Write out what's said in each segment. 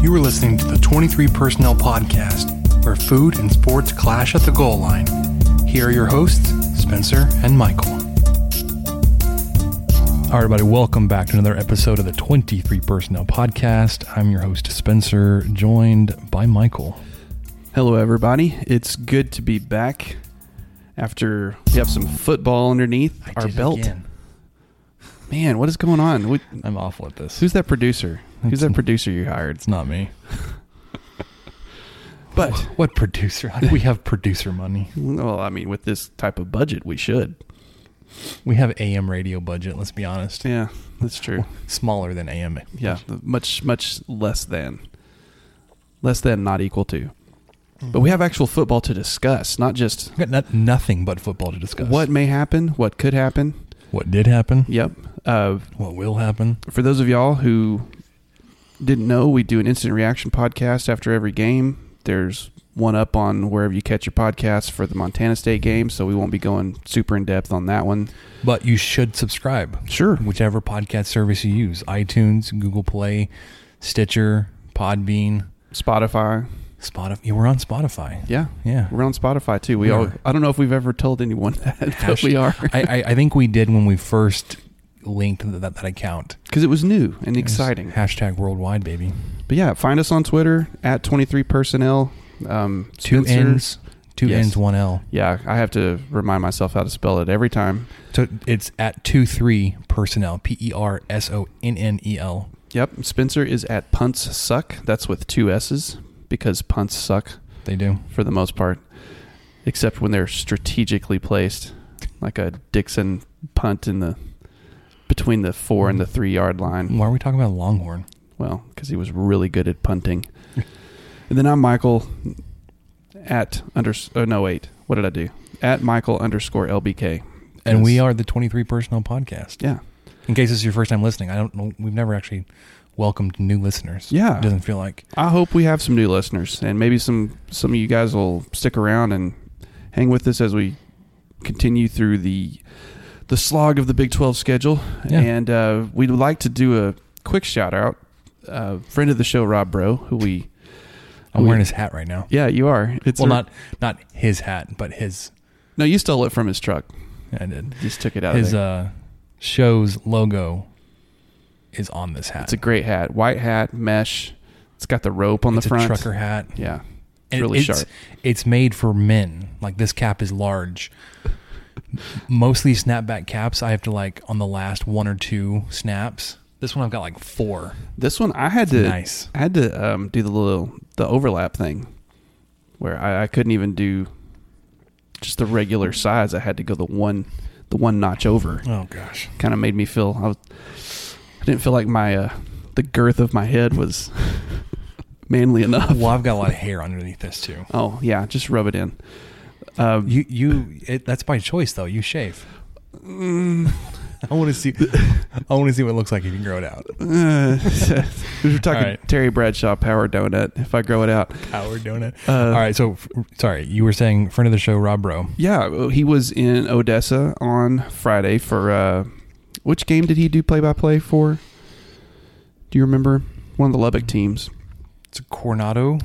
You are listening to the 23 Personnel Podcast, where food and sports clash at the goal line. Here are your hosts, Spencer and Michael. All right, everybody, welcome back to another episode of the 23 Personnel Podcast. I'm your host, Spencer, joined by Michael. Hello, everybody. It's good to be back after we have some football underneath I our belt. again. Man, what is going on? We- I'm awful at this. who's that producer? Who's that producer you hired? It's not me. But What producer? How do we have producer money? well, I mean, with this type of budget, we should. We have AM radio budget, let's be honest. Yeah, that's true. Smaller than AM. Yeah, much much less than, less than, not equal to. But we mm-hmm. have actual football to discuss, not just got not, nothing but football to discuss. what may happen, what could happen. What did happen? Yep. Uh, What will happen? for those of y'all who didn't know, we do an instant reaction podcast after every game. There's one up on wherever you catch your podcasts for the Montana State game, so we won't be going super in depth on that one. But you should subscribe. Sure. Whichever podcast service you use iTunes, Google Play, Stitcher, Podbean, Spotify. Spotify. Yeah, we're on Spotify. Yeah. Yeah. We're on Spotify too. We We all, are. I don't know if we've ever told anyone that, but we are. I, I think we did when we first linked that, that, that account. Because it was new and was exciting. Hashtag worldwide, baby. But yeah, find us on Twitter at 23 personnel. Um, Two Spencer- N's, two Yes. N's, one L. Yeah, I have to remind myself how to spell it every time. So it's at two three personnel. P E R S O N N E L. Yep. Spencer is at punts suck. That's with two S's because punts suck They do. for the most part, except when they're strategically placed, like a Dickson punt in the between the four and the three yard line. Why are we talking about Longhorn? Well, because he was really good at punting. and then I'm Michael at under. Oh no, wait. What did I do? At Michael underscore LBK. And we are the 23 Personnel Podcast. Yeah. In case this is your first time listening, I don't know. We've never actually welcomed new listeners. Yeah. It doesn't feel like. I hope we have some new listeners, and maybe some some of you guys will stick around and hang with us as we continue through the the slog of the Big Twelve schedule. Yeah. And uh, we'd like to do a quick shout out, uh, friend of the show, Rob Bro, who we I'm we- wearing his hat right now. yeah you are. It's well, a- not not his hat, but his. no you stole it from his truck. I did. Just took it out. His uh, show's logo is on this hat. it's a great hat, white hat, mesh. It's got the rope on It's the front. a trucker hat. Yeah, it's And really it's, sharp. It's made for men. Like this cap is large. Mostly snapback caps. I have to like on the last one or two snaps. This one I've got like four. This one I had to Nice. I had to um, do the little the overlap thing where I, I couldn't even do just the regular size. I had to go the one the one notch over. Oh gosh. Kind of made me feel I was I didn't feel like my uh, the girth of my head was manly enough. Well, I've got a lot of hair underneath this too. Oh yeah, just rub it in. Um, You you it, that's by choice though. You shave. mm, I want to see. I want to see what it looks like if you grow it out. uh, we were talking All right. Terry Bradshaw power donut. If I grow it out, power donut. Uh, All right. So f- sorry, you were saying friend of the show, Rob Bro. Yeah, he was in Odessa on Friday for uh, which game did he do play by play for? Do you remember one of the Lubbock teams? It's a Coronado.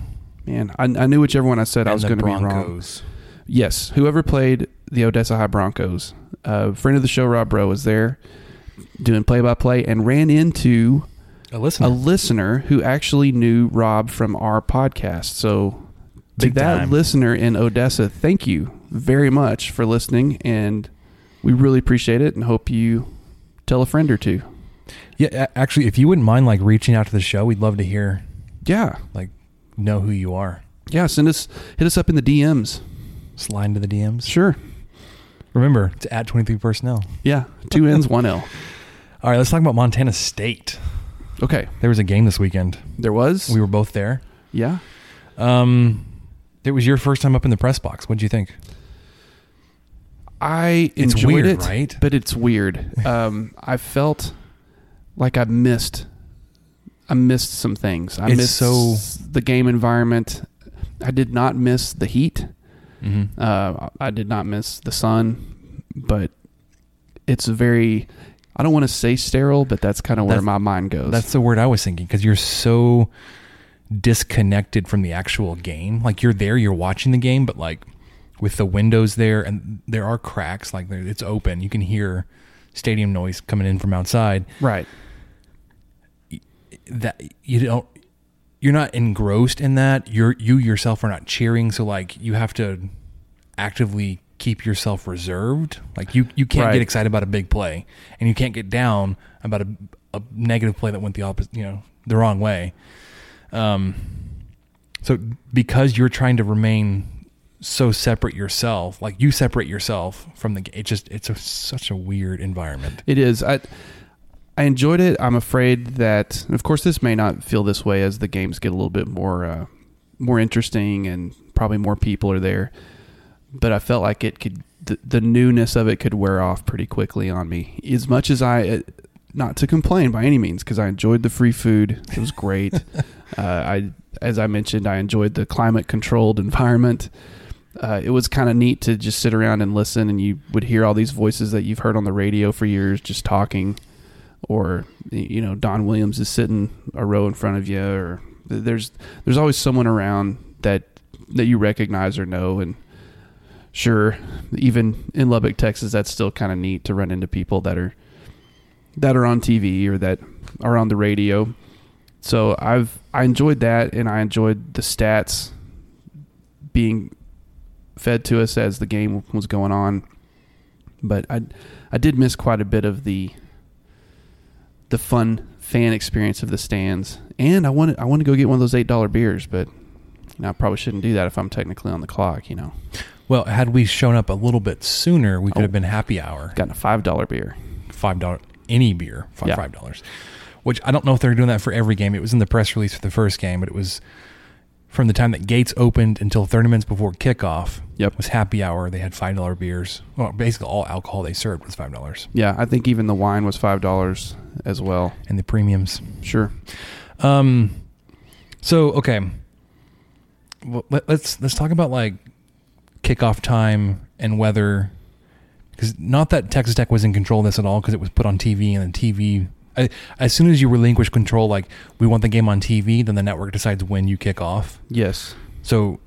Man, I, I knew whichever one I said I was going to be wrong. Yes, whoever played the Odessa High Broncos. Uh, friend of the show, Rob Bro, was there doing play by play and ran into A listener. a listener who actually knew Rob from our podcast. So, to Big that time. listener in Odessa, thank you very much for listening, and we really appreciate it, and hope you tell a friend or two. yeah. Actually, if you wouldn't mind like reaching out to the show, we'd love to hear Yeah, like know who you are. yeah. Send us, hit us up in the DMs. Slide into the DMs. Sure. Remember, it's at 23 personnel. Yeah, two N's, one L. All right, let's talk about Montana State. Okay, There was a game this weekend. there was. We were both there. yeah. Um, it was your first time up in the press box. What'd you think? I It's enjoyed weird, it, right? But it's weird. Um, I felt like I missed. I missed some things. I It's missed so- the game environment. I did not miss the heat. Mm-hmm. Uh, I did not miss the sun, but it's very. I don't want to say sterile, but that's kind of where That's- my mind goes. That's the word I was thinking because you're so disconnected from the actual game. Like you're there, you're watching the game, but like with the windows there and there are cracks, like it's open. You can hear stadium noise coming in from outside. right. That you don't. You're not engrossed in that. You're you yourself are not cheering. So like you have to actively keep yourself reserved. Like you you can't Right. get excited about a big play, and you can't get down about a, a negative play that went the opposite, you know, the wrong way. Um, so because you're trying to remain so separate yourself, like you separate yourself from the game, it just it's a, such a weird environment. It is. I I enjoyed it. I'm afraid that, of course, this may not feel this way as the games get a little bit more uh, more interesting and probably more people are there. But I felt like it could the, the newness of it could wear off pretty quickly on me. As much as I, uh, not to complain by any means, because I enjoyed the free food. It was great. uh, I, as I mentioned, I enjoyed the climate controlled environment. Uh, it was kind of neat to just sit around and listen, and you would hear all these voices that you've heard on the radio for years just talking, or you know, Don Williams is sitting a row in front of you, or there's there's always someone around that that you recognize or know, and sure, even in Lubbock, Texas, that's still kind of neat to run into people that are that are on TV or that are on the radio. So I've I enjoyed that, and I enjoyed the stats being fed to us as the game was going on. But I I did miss quite a bit of the the fun fan experience of the stands, and I wanted I want to go get one of those eight dollar beers, but you know, I probably shouldn't do that if I'm technically on the clock. You know, Well, had we shown up a little bit sooner, we could Oh. have been happy hour. gotten a five dollar beer. five dollar any beer for Yeah. five dollars. Which I don't know if they're doing that for every game. It was in the press release for the first game, but it was from the time that gates opened until thirty minutes before kickoff. Yep. was happy hour. They had five dollar beers. Well, basically all alcohol they served was five dollars, Yeah, I think even the wine was five dollars as well. and the premiums. Sure. Um, so okay, well, let, let's let's talk about like kickoff time and weather, because not that Texas Tech was in control of this at all, because it was put on TV and the TV. I, as soon as you relinquish control, like we want the game on TV, then the network decides when you kick off. Yes. So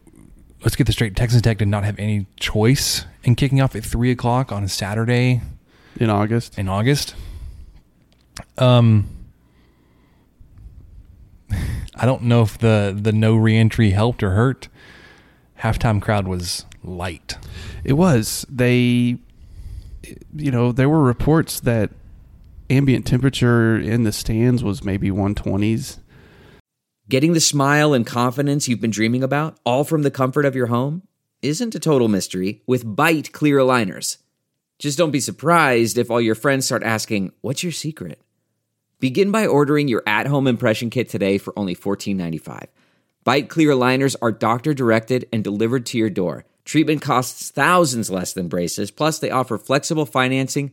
let's get this straight: Texas Tech did not have any choice in kicking off at three o'clock on a Saturday In August. in August. Um, I don't know if the the no reentry helped or hurt. Halftime crowd was light. It was. They, you know, there were reports that ambient temperature in the stands was maybe 120s. Getting the smile and confidence you've been dreaming about, all from the comfort of your home, isn't a total mystery with Byte clear aligners. Just don't be surprised if all your friends start asking, What's your secret? Begin by ordering your at home impression kit today for only $14.95. Byte clear aligners are doctor directed and delivered to your door. Treatment costs thousands less than braces, plus, they offer flexible financing,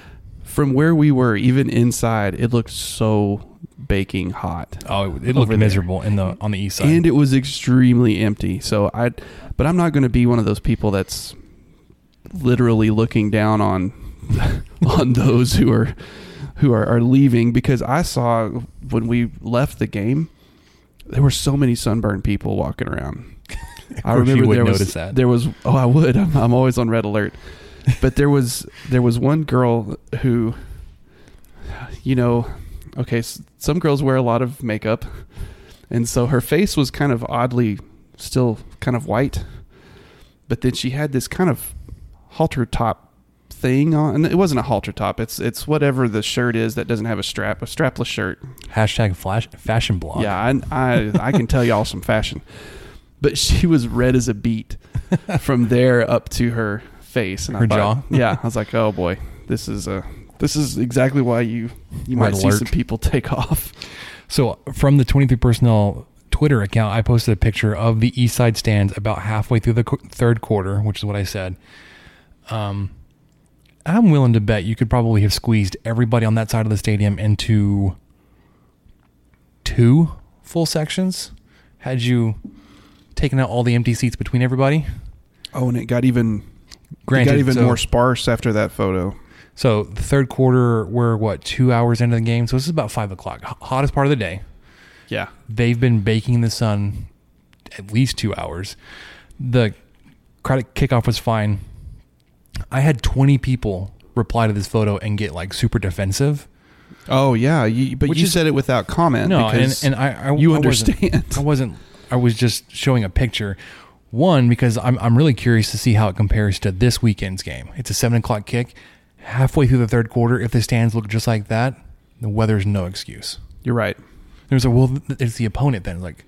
from where we were, even inside, it looked so baking hot, Oh, it, looked there. miserable in the on the east side. and it was extremely empty. So I, but I'm not going to be one of those people that's literally looking down on on those who are who are, are leaving because I saw when we left the game, there were so many sunburned people walking around. I remember there was notice that. there was oh I would I'm, I'm always on red alert, but there was there was one girl who, you know, okay, some girls wear a lot of makeup, and so her face was kind of oddly still kind of white, but then she had this kind of halter top thing on. And it wasn't a halter top. It's it's whatever the shirt is that doesn't have a strap, a strapless shirt. Hashtag flash fashion blog. Yeah, I I, I can tell y'all some fashion, but she was red as a beet from there up to her face and I thought- jaw? Yeah, I was like, oh boy, this is uh this is exactly why you you might Red see some people take off. So from the 23 personnel Twitter account, I posted a picture of the East Side stands about halfway through the qu- third quarter, which is what I said. Um, I'm willing to bet you could probably have squeezed everybody on that side of the stadium into two full sections had you taken out all the empty seats between everybody. Oh, and it got even Granted, it got even so- more sparse after that photo. So the third quarter, we're what two hours into the game, so this is about five o'clock, hottest part of the day. Yeah. they've been baking in the sun at least two hours. The credit kickoff was fine. I had 20 people reply to this photo and get like super defensive. Oh yeah, you, but Which you is- said it without comment. No, and, because and I, I you I wasn't- understand. I wasn't. I was just showing a picture. One because I'm I'm really curious to see how it compares to this weekend's game. It's a seven o'clock kick. Halfway through the third quarter, if the stands look just like that, the weather's no excuse. You're right. There's a well, it's the opponent then. Like,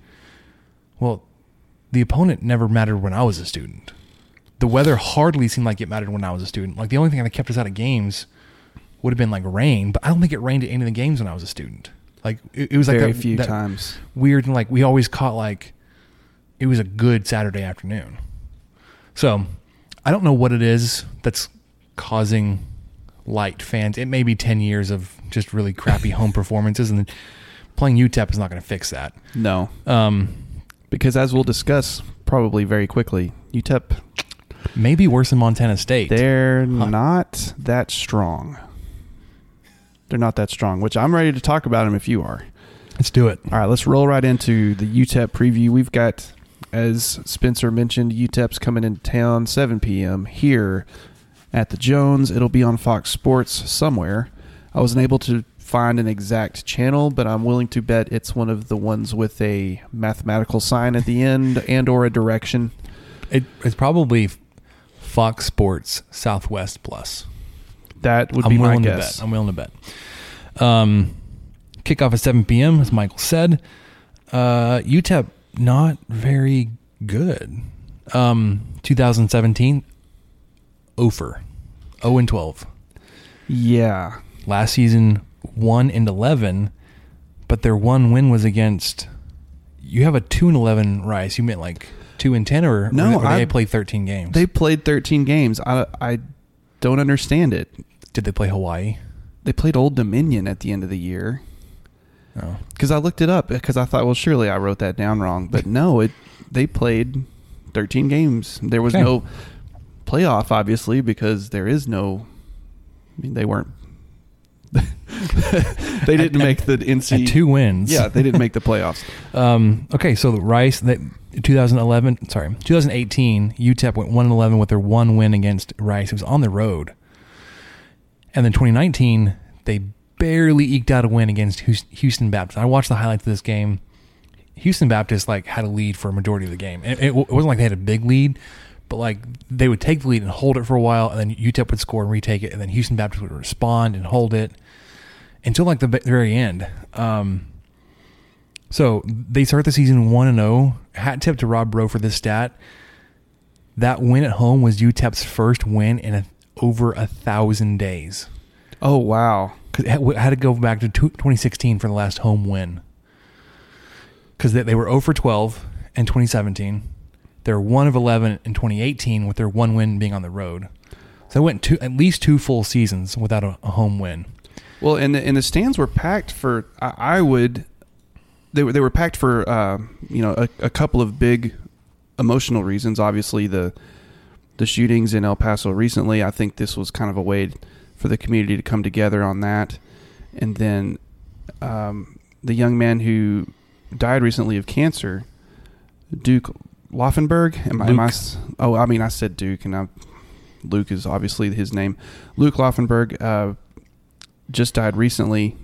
well, the opponent never mattered when I was a student. The weather hardly seemed like it mattered when I was a student. Like the only thing that kept us out of games would have been like rain, but I don't think it rained at any of the games when I was a student. Like it, it was like Very that, few that times. weird and like we always caught like it was a good Saturday afternoon. So I don't know what it is that's causing light fans. It may be ten years of just really crappy home performances, and playing UTEP is not going to fix that. No, Um, because as we'll discuss probably very quickly, UTEP maybe worse than Montana State. they're not that strong. They're not that strong, which I'm ready to talk about them if you are. Let's do it. All right, let's roll right into the UTEP preview. We've got, as Spencer mentioned, UTEP's coming into town 7 p.m. here at the Jones. It'll be on Fox Sports somewhere. I wasn't able to find an exact channel, but I'm willing to bet it's one of the ones with a mathematical sign at the end and or a direction. it. It's probably Fox Sports Southwest Plus. That would I'm be my willing to guess. bet. I'm willing to bet. Um, kickoff at 7 p.m. as Michael said. Uh, UTEP not very good. Um, 2017, Ofer, 0 and 12. Yeah. Last season, 1 and 11, but their one win was against. You have a 2 and 11 Rice. You meant like 2 and 10, or, No, or they I- played 13 games? They played 13 games. I, I don't understand it. Did they play Hawaii? They played Old Dominion at the end of the year. No. Because I looked it up because I thought, well, surely I wrote that down wrong. But no, it they played 13 games. There was Okay. no playoff, obviously, because there is no. I mean, they weren't. they didn't make the NC two wins. Yeah, they didn't make the playoffs. Um, okay, so the Rice that 2011, sorry, 2018, UTEP went one and 11 with their one win against Rice. It was on the road, and then 2019 they barely eked out a win against Houston Baptist. I watched the highlights of this game. Houston Baptist like had a lead for a majority of the game. It, it, it wasn't like they had a big lead, but like they would take the lead and hold it for a while, and then UTEP would score and retake it, and then Houston Baptist would respond and hold it until like the very end. Um, so they start the season one and zero. Hat tip to Rob Bro for this stat. That win at home was UTEP's first win in a, over a thousand days. Oh wow! Because it had- to go back to 2016 for the last home win. Because they, they were 0 for 12 in 2017. They're 1 of 11 in 2018 with their one win being on the road. So they went two, at least two full seasons without a, a home win. Well, and the, and the stands were packed for. I, I would. They were they were packed for uh, you know a, a couple of big emotional reasons. Obviously the the shootings in El Paso recently. I think this was kind of a way for the community to come together on that. and then um, the young man who died recently of cancer, Duke Laufenberg. Am, am I oh, I mean, I said Duke, and I, Luke is obviously his name. Luke Laufenberg uh, just died recently,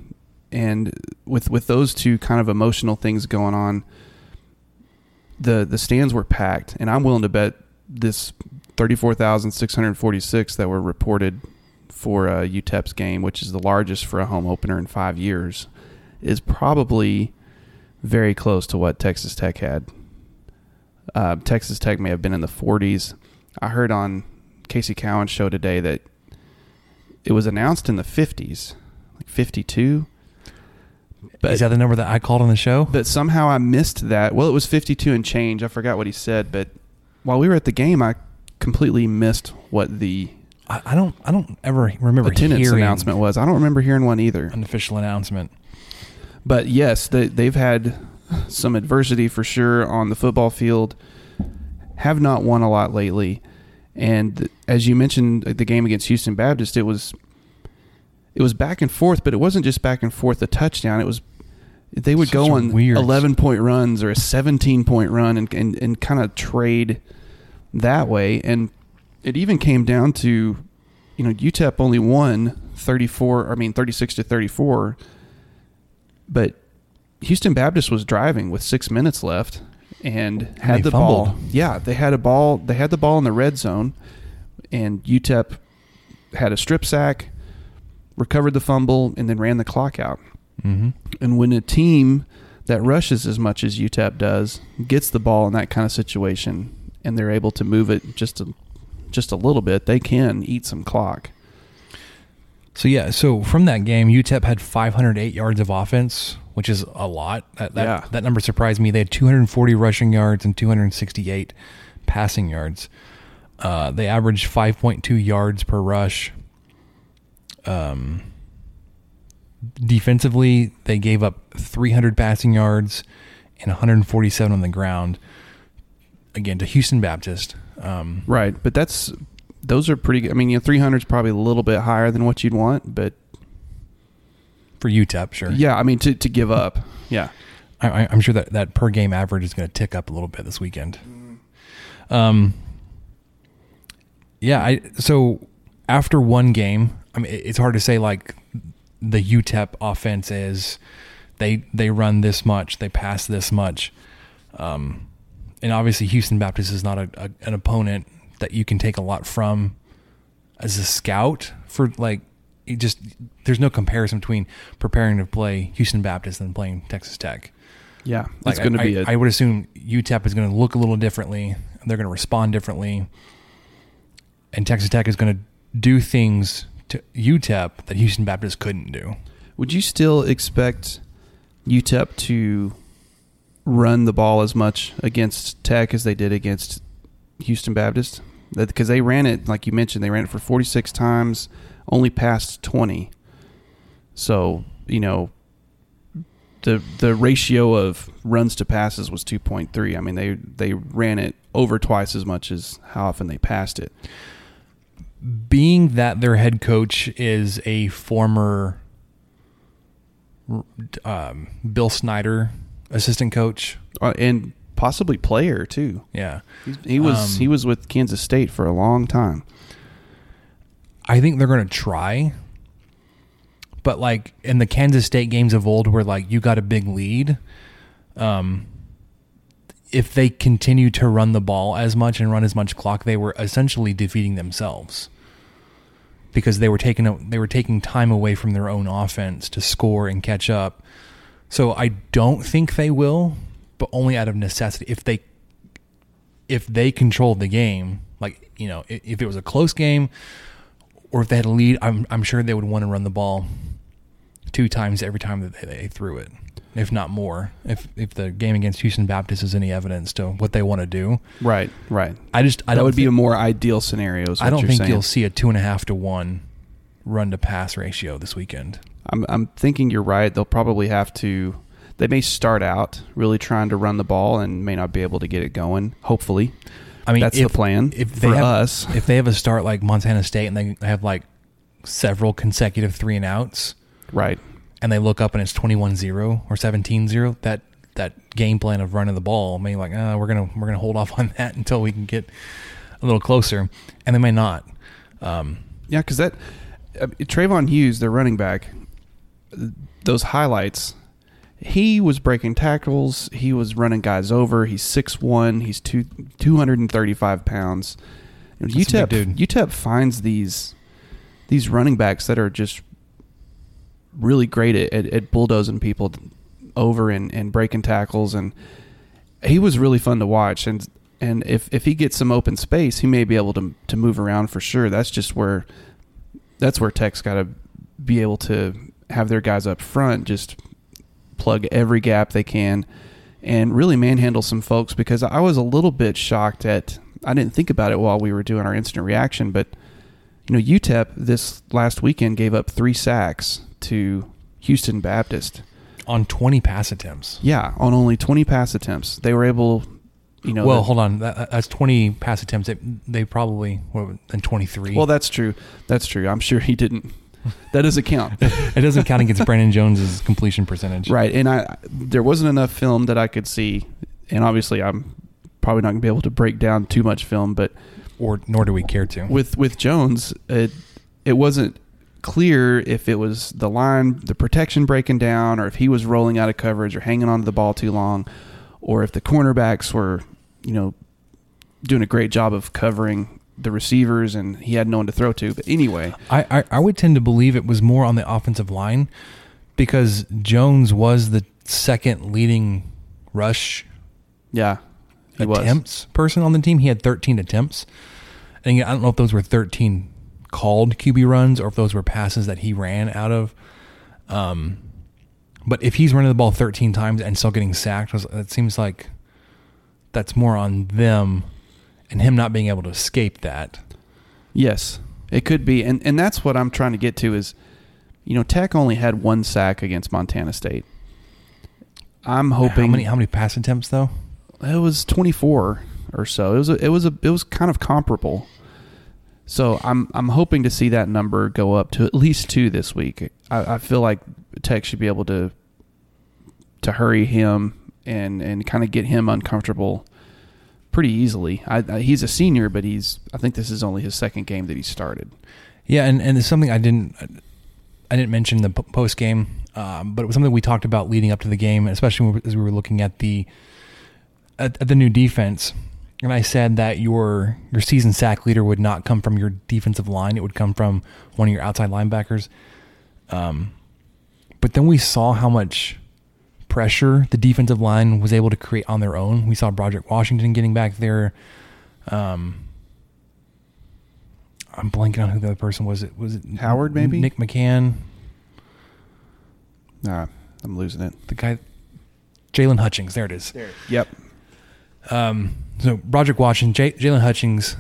and with with those two kind of emotional things going on, the the stands were packed, and I'm willing to bet this thirty four thousand six hundred forty six that were reported for uh, UTEP's game, which is the largest for a home opener in five years, is probably very close to what Texas Tech had. Uh, Texas Tech may have been in the 40s. I heard on Casey Cowan's show today that it was announced in the 50s, like 52. But Is that the number that I called on the show? but somehow I missed that. Well, it was 52 and change. I forgot what he said, but while we were at the game, I completely missed what the I, I don't. I don't ever remember attendance hearing announcement was. I don't remember hearing one either. an official announcement. But yes, they, they've had some adversity for sure on the football field. Have not won a lot lately, and as you mentioned, uh, the game against Houston Baptist, it was it was back and forth, but it wasn't just back and forth a touchdown. It was they would Such go on weird- eleven point runs or a seventeen point run and and, and kind of trade that way, and it even came down to you know UTEP only won thirty four. I mean thirty six to thirty four but Houston Baptist was driving with six minutes left and had they the ball. Yeah, they had a ball. They had the ball in the red zone, and UTEP had a strip sack, recovered the fumble, and then ran the clock out. Mm-hmm. And when a team that rushes as much as UTEP does gets the ball in that kind of situation, and they're able to move it just a, just a little bit, they can eat some clock. So yeah, so from that game, UTEP had 508 yards of offense, which is a lot. That that, Yeah. that number surprised me. They had 240 rushing yards and 268 passing yards. Uh, they averaged 5.2 yards per rush. Um, defensively, they gave up 300 passing yards and 147 on the ground. Again, to Houston Baptist. Um, Right, but that's those are pretty. good. I mean, you know, three hundred is probably a little bit higher than what you'd want, but for UTEP, sure. yeah, I mean to to give up, yeah, I, I- I'm sure that that per game average is going to tick up a little bit this weekend. Um, yeah, I so after one game, I mean, it's hard to say like the UTEP offense is they they run this much, they pass this much, um, and obviously Houston Baptist is not a, a, an opponent that you can take a lot from as a scout for like it just there's no comparison between preparing to play Houston Baptist and playing Texas Tech. yeah. Like, it's going to be I would assume UTEP is going to look a little differently. They're going to respond differently, and Texas Tech is going to do things to UTEP that Houston Baptist couldn't do. Would you still expect UTEP to run the ball as much against Tech as they did against Houston Baptist? Because they ran it, like you mentioned, they ran it for 46 times, only passed 20. So, you know, the the ratio of runs to passes was 2.3. I mean, they they ran it over twice as much as how often they passed it. Being that their head coach is a former um, Bill Snyder assistant coach, Uh, and possibly player too. yeah, He was Um, he was with Kansas State for a long time. I think they're going to try. But like in the Kansas State games of old, where like you got a big lead, um, if they continue to run the ball as much and run as much clock, they were essentially defeating themselves because they were taking they were taking time away from their own offense to score and catch up. So I don't think they will, but only out of necessity. If they if they controlled the game, like you know, if, if it was a close game, or if they had a lead, I'm I'm sure they would want to run the ball two times every time that they, they threw it, if not more. If if the game against Houston Baptist is any evidence to what they want to do, Right, right. I just I that would be a more ideal scenario. I don't think saying. you'll see a two and a half to one run to pass ratio this weekend. I'm I'm thinking you're right. They'll probably have to. They may start out really trying to run the ball and may not be able to get it going. Hopefully, I mean, That's if, the plan if they for have, us. If they have a start like Montana State and they have like several consecutive three and outs, right? and they look up and it's 21-0 or 17-0, that that game plan of running the ball may like, uh, we're gonna we're gonna hold off on that until we can get a little closer, and they may not. Um, Yeah, because that uh, Treyvon Hughes, their running back, those highlights, he was breaking tackles. He was running guys over. He's six one. He's two two hundred and thirty five pounds. And That's UTEP. UTEP finds these these running backs that are just really great at, at, at bulldozing people over and, and breaking tackles and he was really fun to watch and and if, if he gets some open space he may be able to to move around for sure that's just where that's where tech's got to be able to have their guys up front just plug every gap they can and really manhandle some folks because I was a little bit shocked at I didn't think about it while we were doing our instant reaction but you know UTEP this last weekend gave up 3 sacks to Houston Baptist on 20 pass attempts. yeah, on only 20 pass attempts. They were able, you know. well, hold on. That, that's 20 pass attempts. They, they probably what, and 23. Well, that's true. That's true. I'm sure he didn't. That doesn't count. it doesn't count against Brandon Jones's completion percentage. right. And I there wasn't enough film that I could see. And obviously, I'm probably not going to be able to break down too much film, but Or nor do we care to. with with Jones, it it wasn't clear if it was the line, the protection breaking down, or if he was rolling out of coverage or hanging onto the ball too long, or if the cornerbacks were, you know, doing a great job of covering the receivers and he had no one to throw to. But anyway, I, I, I would tend to believe it was more on the offensive line because Jones was the second leading rush yeah, he was. attempts person on the team. He had 13 attempts. And I don't know if those were 13 called QB runs or if those were passes that he ran out of. Um, but if he's running the ball 13 times and still getting sacked, it seems like that's more on them and him not being able to escape that. Yes, it could be, and and that's what I'm trying to get to is, you know, Tech only had one sack against Montana State. I'm hoping How many how many pass attempts though? it was 24 or so. It was a, it was a it was kind of comparable. So I'm I'm hoping to see that number go up to at least two this week. I, I feel like Tech should be able to to hurry him and and kind of get him uncomfortable pretty easily. I, I, he's a senior, but he's I think this is only his second game that he started. Yeah, and, and it's something I didn't I didn't mention the post game, um, but it was something we talked about leading up to the game, especially as we were looking at the at, at the new defense. And I said that your your season sack leader would not come from your defensive line; it would come from one of your outside linebackers. Um, but then we saw how much pressure the defensive line was able to create on their own. We saw Broderick Washington getting back there. Um, I'm blanking on who the other person was. It was it Howard, maybe? Nick McCann, Nah, I'm losing it. the guy, Jaylon Hutchings. There it is. There. Yep. Um, so Broderick Washington, J- Jaylon Hutchings,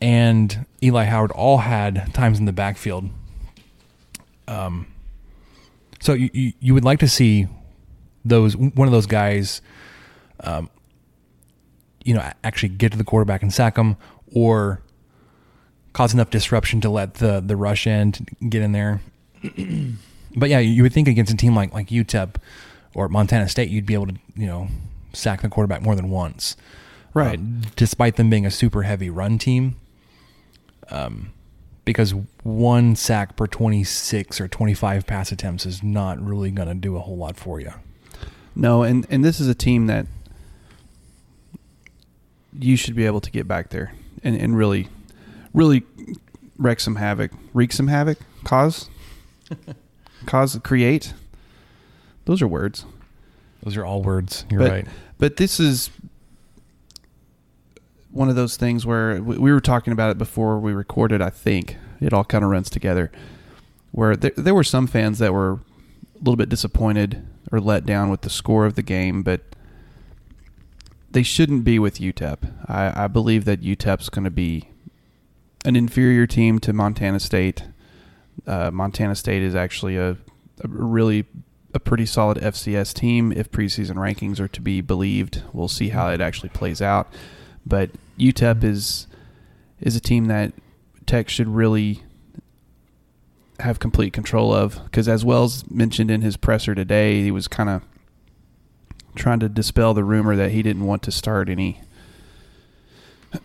and Eli Howard all had times in the backfield. Um, so you, you you would like to see those one of those guys, um, you know, actually get to the quarterback and sack him, or cause enough disruption to let the the rush end get in there. but yeah, you would think against a team like like UTEP or Montana State, you'd be able to you know sack the quarterback more than once, Right. Uh, despite them being a super heavy run team. Um, because one sack per twenty six or twenty five pass attempts is not really going to do a whole lot for you. No, and and this is a team that you should be able to get back there and, and really, really wreak some havoc, wreak some havoc, cause, cause, create. Those are words. Those are all words. You're but, right. But this is one of those things where we, we were talking about it before we recorded. I think it all kind of runs together. Where there, there were some fans that were a little bit disappointed or let down with the score of the game, but they shouldn't be with UTEP. I, I believe that UTEP's going to be an inferior team to Montana State. Uh, Montana State is actually a, a really a pretty solid FCS team if preseason rankings are to be believed. We'll see how it actually plays out. But UTEP is is a team that Tech should really have complete control of. Because as Wells mentioned in his presser today, he was kind of trying to dispel the rumor that he didn't want to start any.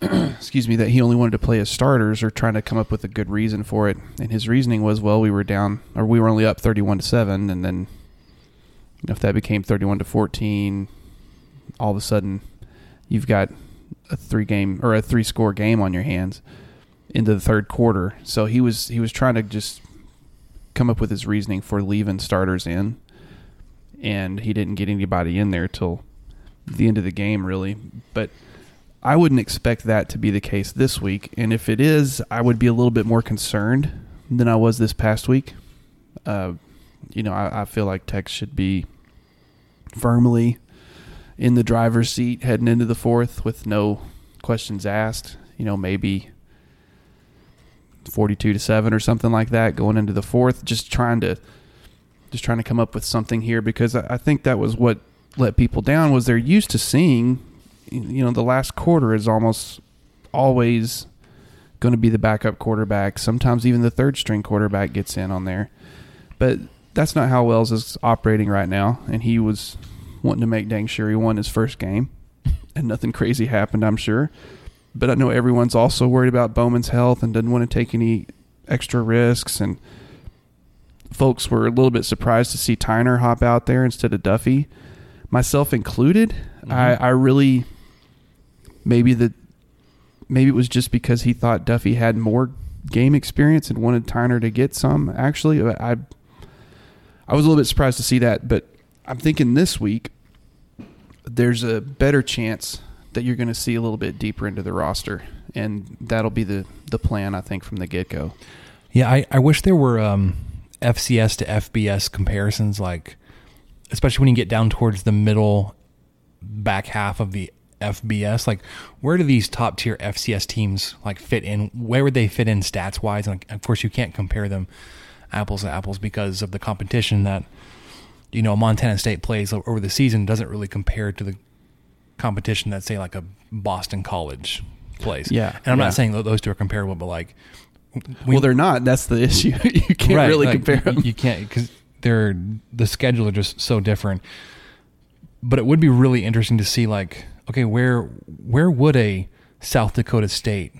excuse me, that he only wanted to play as starters, or trying to come up with a good reason for it. And his reasoning was, well, we were down, or we were only up thirty-one to seven, and then if that became thirty-one to fourteen, all of a sudden you've got a three-game or a three-score game on your hands into the third quarter. So he was he was trying to just come up with his reasoning for leaving starters in, and he didn't get anybody in there till the end of the game, really. But I wouldn't expect that to be the case this week, and if it is, I would be a little bit more concerned than I was this past week. Uh, you know, I, I feel like Tech should be firmly in the driver's seat heading into the fourth with no questions asked. You know, maybe 42 to 7 or something like that going into the fourth just trying to just trying to come up with something here because I think that was what let people down was they're used to seeing you know the last quarter is almost always going to be the backup quarterback. Sometimes even the third string quarterback gets in on there. But that's not how Wells is operating right now and he was wanting to make dang sure he won his first game. And nothing crazy happened I'm sure but I know everyone's also worried about Bowman's health and doesn't want to take any extra risks. And folks were a little bit surprised to see Tyner hop out there instead of Duffey, myself included. Mm-hmm. I, I really maybe the maybe it was just because he thought Duffey had more game experience and wanted Tyner to get some. Actually, I I was a little bit surprised to see that, but I'm thinking this week there's a better chance that you're going to see a little bit deeper into the roster, and that'll be the the plan I think from the get go. Yeah, I, I wish there were um, FCS to FBS comparisons, like especially when you get down towards the middle back half of the FBS. Like, where do these top tier FCS teams like fit in? Where would they fit in stats wise? And of course, you can't compare them apples to apples because of the competition that you know Montana State plays over the season doesn't really compare to the competition that say like a Boston College plays. Yeah, and I'm yeah. not saying that those two are comparable, but like well, they're not. That's the issue. you can't Right, really like, compare them. You can't because they're the schedule are just so different. But it would be really interesting to see like okay where where would a South Dakota State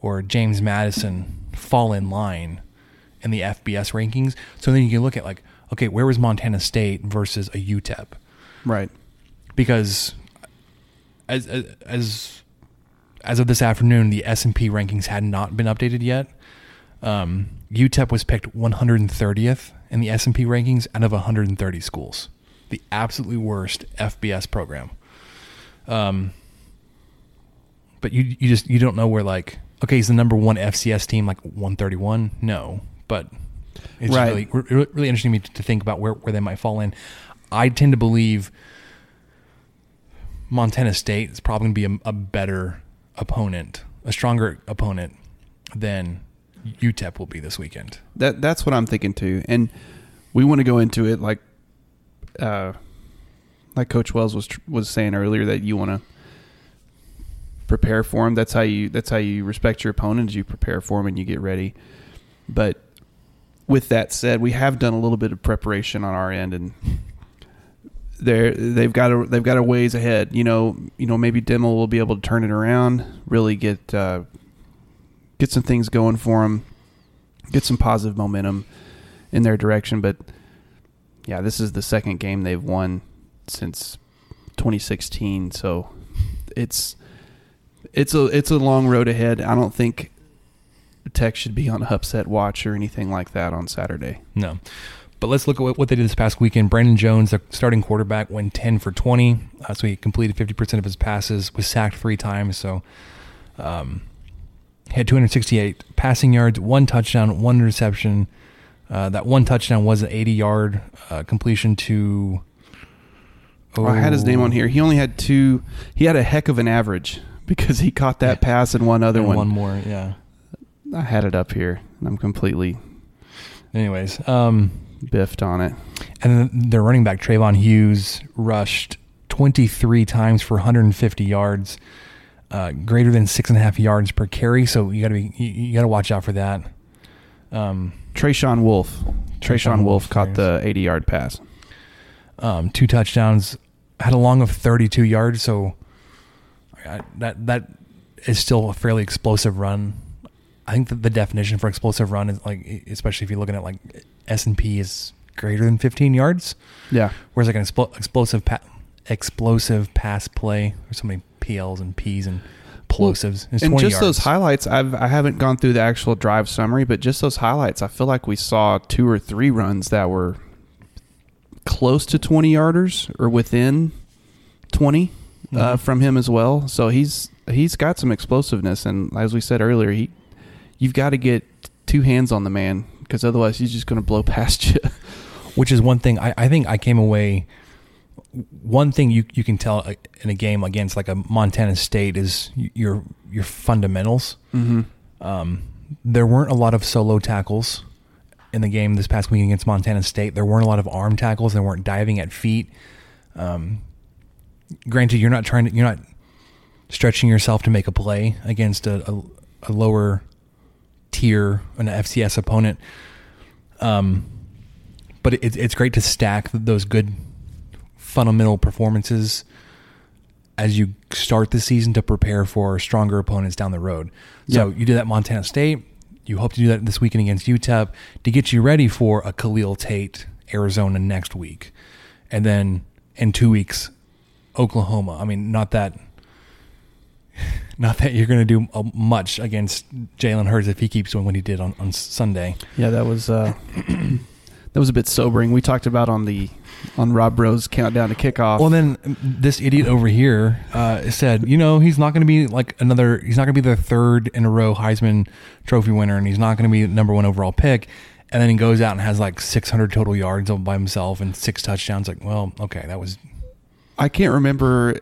or James Madison fall in line in the FBS rankings? So then you can look at like okay where was Montana State versus a UTEP right. because as as as, of this afternoon, the S and P rankings had not been updated yet. Um, UTEP was picked 130th in the S and P rankings out of 130 schools, the absolutely worst FBS program. Um, but you you just you don't know where like okay is the number one FCS team like 131? No, but it's Right. really really really interesting to me to think about where where they might fall in. I tend to believe Montana State is probably going to be a, a better opponent, a stronger opponent than UTEP will be this weekend. That that's what I'm thinking too. And we want to go into it like uh like coach Wells was was saying earlier that you want to prepare for him. That's how you that's how you respect your opponent is you prepare for him and you get ready. But with that said, we have done a little bit of preparation on our end and they're they've got a they've got a ways ahead. You know, you know maybe Dimel will be able to turn it around, really get uh, get some things going for them, get some positive momentum in their direction. But yeah, this is the second game they've won since 2016, so it's it's a it's a long road ahead. I don't think Tech should be on upset watch or anything like that on Saturday. No. But let's look at what- they did this past weekend. Brandon Jones, the starting quarterback, went 10 for 20. Uh, so he completed 50% of his passes, was sacked three times. So um, had 268 passing yards, one touchdown, one interception. Uh, that one touchdown was an 80 yard uh, completion to. Oh, I had his name on here. He only had two. He had a heck of an average because he caught that pass and one other and one. One more, yeah. I had it up here, and I'm completely Anyways, um, biffed on it. And then their running back Treyvon Hughes rushed 23 times for 150 yards, uh, greater than six and a half yards per carry. So you got to be you, you got to watch out for that. Um, Trayshawn Wolf. Trayshawn Wolf, caught the 80 yard pass. um, two touchdowns, had a long of 32 yards. So I, that that is still a fairly explosive run. I think that the definition for explosive run is like, especially if you're looking at like S and P is greater than 15 yards, Yeah. whereas like an expl- explosive pa- explosive pass play. There's so many PLs and Ps and plosives. It's and 20 just those highlights, I've I haven't gone through the actual drive summary, but just those highlights, I feel like we saw two or three runs that were close to 20 yarders or within 20 uh, Mhm. from him as well. So he's he's got some explosiveness, and as we said earlier, he you've got to get two hands on the man because otherwise he's just going to blow past you. which is one thing I, I think I came away. One thing you you can tell uh, in a game against like a Montana State is your your fundamentals. mm-hmm. Um, there weren't a lot of solo tackles in the game this past week against Montana State. There weren't a lot of arm tackles. There weren't diving at feet. Um, granted, you're not trying to you're not stretching yourself to make a play against a, a, a lower tier an FCS opponent. Um, but it, it's great to stack those good fundamental performances as you start the season to prepare for stronger opponents down the road. So Yep. you do that Montana State. You hope to do that this weekend against UTEP to get you ready for a Khalil Tate Arizona next week, and then in two weeks Oklahoma. I mean, not that. Not that you're going to do uh, much against Jalen Hurts if he keeps doing what he did on, on Sunday. Yeah, that was uh, that was a bit sobering. We talked about on the on Rob Rose countdown to kickoff. Well, then um, this idiot over here uh, said, you know, he's not going to be like another. He's not going to be the third in a row Heisman Trophy winner, and he's not going to be the number one overall pick. And then he goes out and has like 600 total yards all by himself and six touchdowns. Like, well, okay, that was. I can't remember.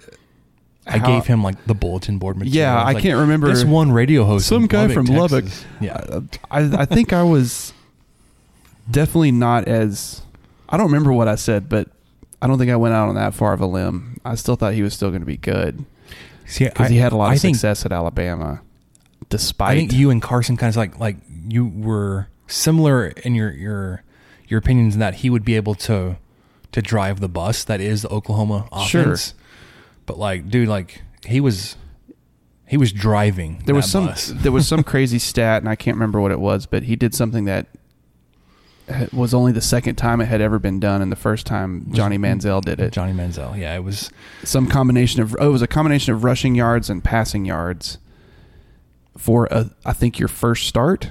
I how- gave him like the bulletin board material. Yeah, I Like, can't remember- this one radio host. some in guy from Lubbock. Texas. Yeah, I, I think I was definitely not as. I don't remember what I said, but I don't think I went out on that far of a limb. I still thought he was still going to be good See, because he had a lot of think, success at Alabama, despite. I think you and Carson kind of like like you were similar in your your your opinions in that he would be able to to drive the bus that is the Oklahoma Sure. offense. But like, dude, like he was he was driving. there was some there was some crazy stat, and I can't remember what it was, but he did something that was only the second time it had ever been done, and the first time Johnny Manziel did it. Johnny Manziel. Yeah, it was some combination of oh, it was a combination of rushing yards and passing yards for a I think your first start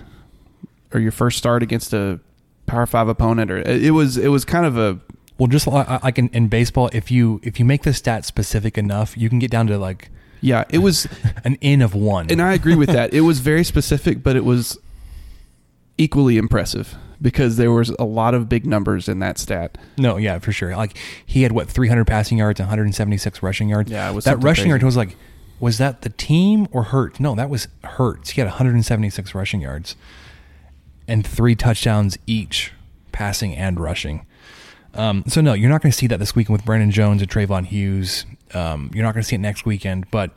or your first start against a Power Five opponent, or it was it was kind of a well, just like, in, in baseball, if you if you make the stat specific enough, you can get down to like yeah, it was, an in of one. and I agree with that. It was very specific, but it was equally impressive because there was a lot of big numbers in that stat. No, yeah, for sure. Like he had what 300 passing yards, 176 rushing yards. Yeah, it was that rushing yard was like, was that the team or Hurts? No, that was Hurts. He had 176 rushing yards and three touchdowns each, passing and rushing. Um, so no, you're not going to see that this weekend with Brandon Jones and Treyvon Hughes. Um, you're not going to see it next weekend, but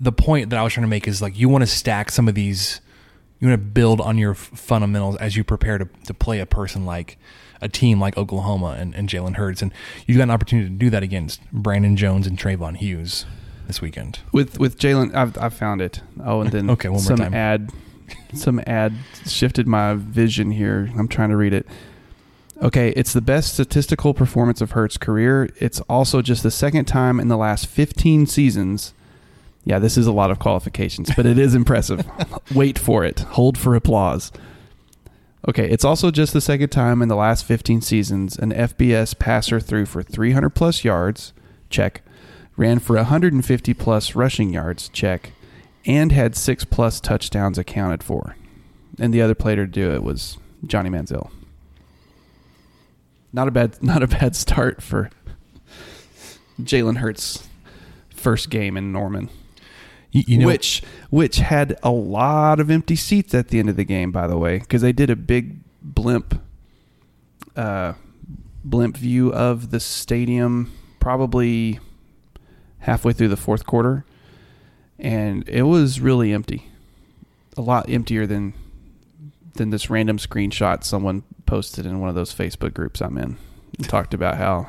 the point that I was trying to make is like you want to stack some of these. You want to build on your fundamentals as you prepare to, to play a person like a team like Oklahoma and, and Jalen Hurts, and you've got an opportunity to do that against Brandon Jones and Treyvon Hughes this weekend. with with Jalen, I've I found it. Oh, and then Okay, one more some time. ad, some ad shifted my vision here. I'm trying to read it. Okay, it's the best statistical performance of Hurts' career. It's also just the second time in the last 15 seasons. Yeah, this is a lot of qualifications, but it is impressive. Wait for it. Hold for applause. Okay, it's also just the second time in the last 15 seasons an FBS passer threw for 300 plus yards, check, ran for 150 plus rushing yards, check, and had six plus touchdowns accounted for. And the other player to do it was Johnny Manziel. Not a bad, not a bad start for Jalen Hurts' first game in Norman, You, you know, which which had a lot of empty seats at the end of the game. By the way, because they did a big blimp, uh, blimp view of the stadium, probably halfway through the fourth quarter, and it was really empty, a lot emptier than then this random screenshot someone posted in one of those Facebook groups I'm in and talked about how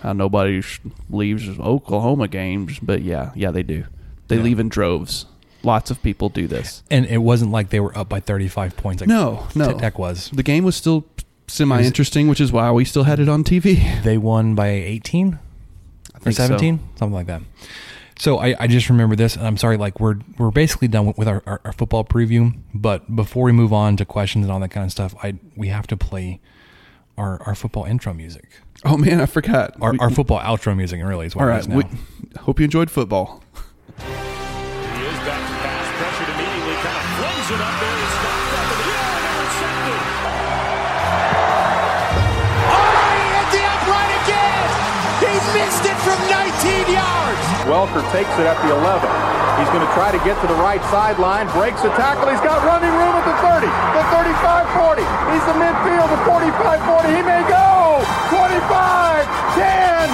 how nobody leaves Oklahoma games, but yeah, yeah, they do. They Yeah. leave in droves. Lots of people do this. And it wasn't like they were up by 35 points. Like No, no. Tech was. The game was still semi interesting, which is why we still had it on TV. They won by 18 I or think so. 17, something like that. So I, I just remember this, and I'm sorry, like we're we're basically done with, with our, our, our football preview. But before we move on to questions and all that kind of stuff, I we have to play our, our football intro music, Oh man, I forgot. our, We- our football outro music. Really, is what all it right. is now. We, hope you enjoyed football. Welker takes it at the 11. He's going to try to get to the right sideline, breaks the tackle. He's got running room at the 30, the 35 40. He's the midfield, the 45 40. He may go! 25, 10,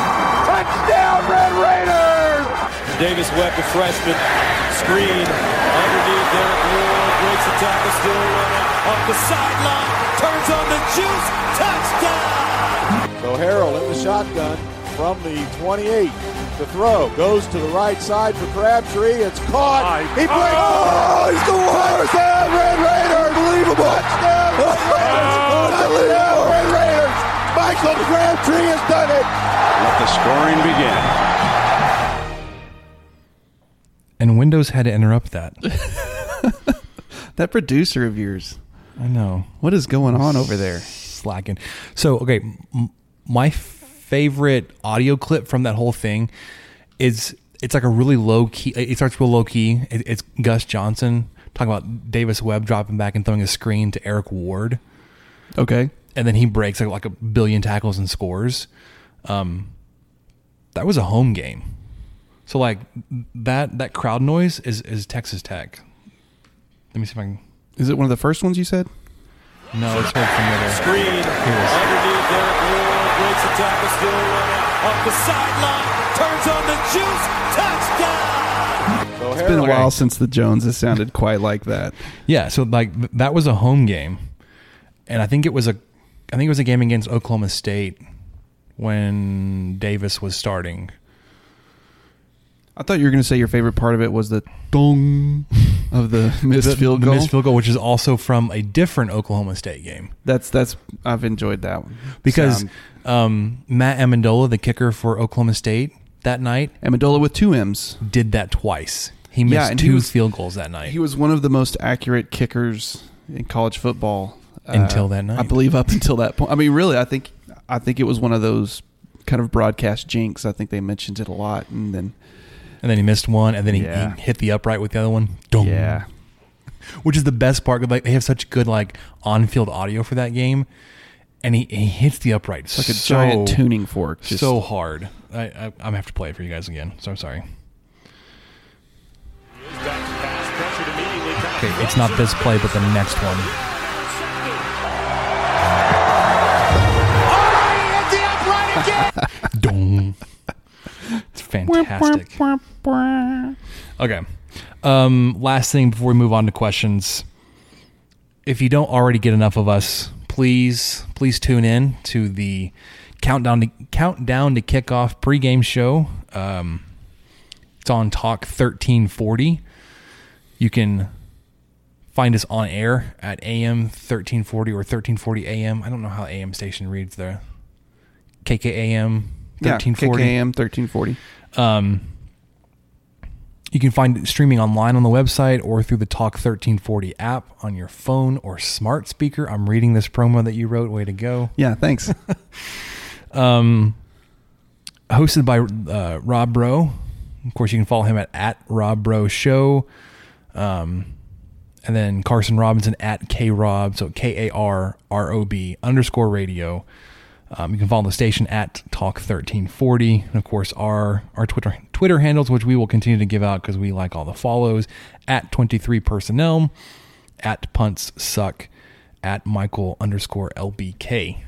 touchdown, Red Raiders! Davis Webb, the freshman, screen underneath Derek Ward, breaks the tackle, still running up the sideline, turns on the juice, touchdown! So Harrell in the shotgun from the 28. The throw goes to the right side for Crabtree. It's caught. He breaks. Oh, oh, he's the worst. Touchdown, Red Raiders. Unbelievable. Touchdown, Red Raiders. Touchdown, Red Raiders. Michael Crabtree has done it. Let the scoring begin. And Windows had to interrupt that. That producer of yours, I know. what is going on over there? slacking. So, okay, m- my favorite audio clip from that whole thing is it's like a really low key. It starts real low key. It, it's Gus Johnson talking about Davis Webb dropping back and throwing a screen to Eric Ward, Okay. and then he breaks like, like a billion tackles and scores. Um, that was a home game. So like that that crowd noise is is Texas Tech. Let me see if I can. Is it one of the first ones you said? No, it's heard from the Screen underneath Derek Ward, breaks the tackle, still running up the sideline, turns on the juice, touchdown! So It's been a while since the Joneses sounded quite like that. Yeah, so like that was a home game, and I think it was a, I think it was a game against Oklahoma State when Davis was starting. I thought you were going to say your favorite part of it was the dong of the missed the, field the goal. missed field goal, which is also from a different Oklahoma State game, That's that's I've enjoyed that one because um, Matt Ammendola, the kicker for Oklahoma State that night, Ammendola with two M's. did that twice. He missed Yeah, and he two was- field goals that night. He was one of the most accurate kickers in college football uh, Until that night. I believe up until that point. I mean, really, I think I think it was one of those kind of broadcast jinx. I think they mentioned it a lot, and then and then he missed one, and then he, Yeah. he hit the upright with the other one. Dong. yeah, which is the best part. Like they have such good like on-field audio for that game, and he, he hits the upright it's like a so, giant tuning fork. Just, so hard. I, I I'm gonna have to play it for you guys again. So I'm to pass, pressured immediately, kind of Okay, it's not this play, but the next one. Fantastic. Okay. Um, last thing before we move on to questions. If you don't already get enough of us, please, please tune in to the countdown to countdown to kickoff pregame show. Um, it's on Talk thirteen forty. You can find us on air at AM thirteen forty or thirteen forty AM. I don't know how AM station reads there. KKAM yeah, thirteen forty. KKM thirteen forty. Um, you can find it streaming online on the website or through the Talk 1340 app on your phone or smart speaker. I'm reading this promo that you wrote. Way to go. Yeah, thanks. Um, hosted by uh, Rob Bro. Of course, you can follow him at, at Rob Bro Show. Um, and then Carson Robinson at K Rob. So K A R R O B underscore radio. Um, you can follow the station at Talk thirteen forty, and of course our our Twitter Twitter handles, which we will continue to give out because we like all the follows at twenty three personnel, at punts suck, at Michael underscore LBK.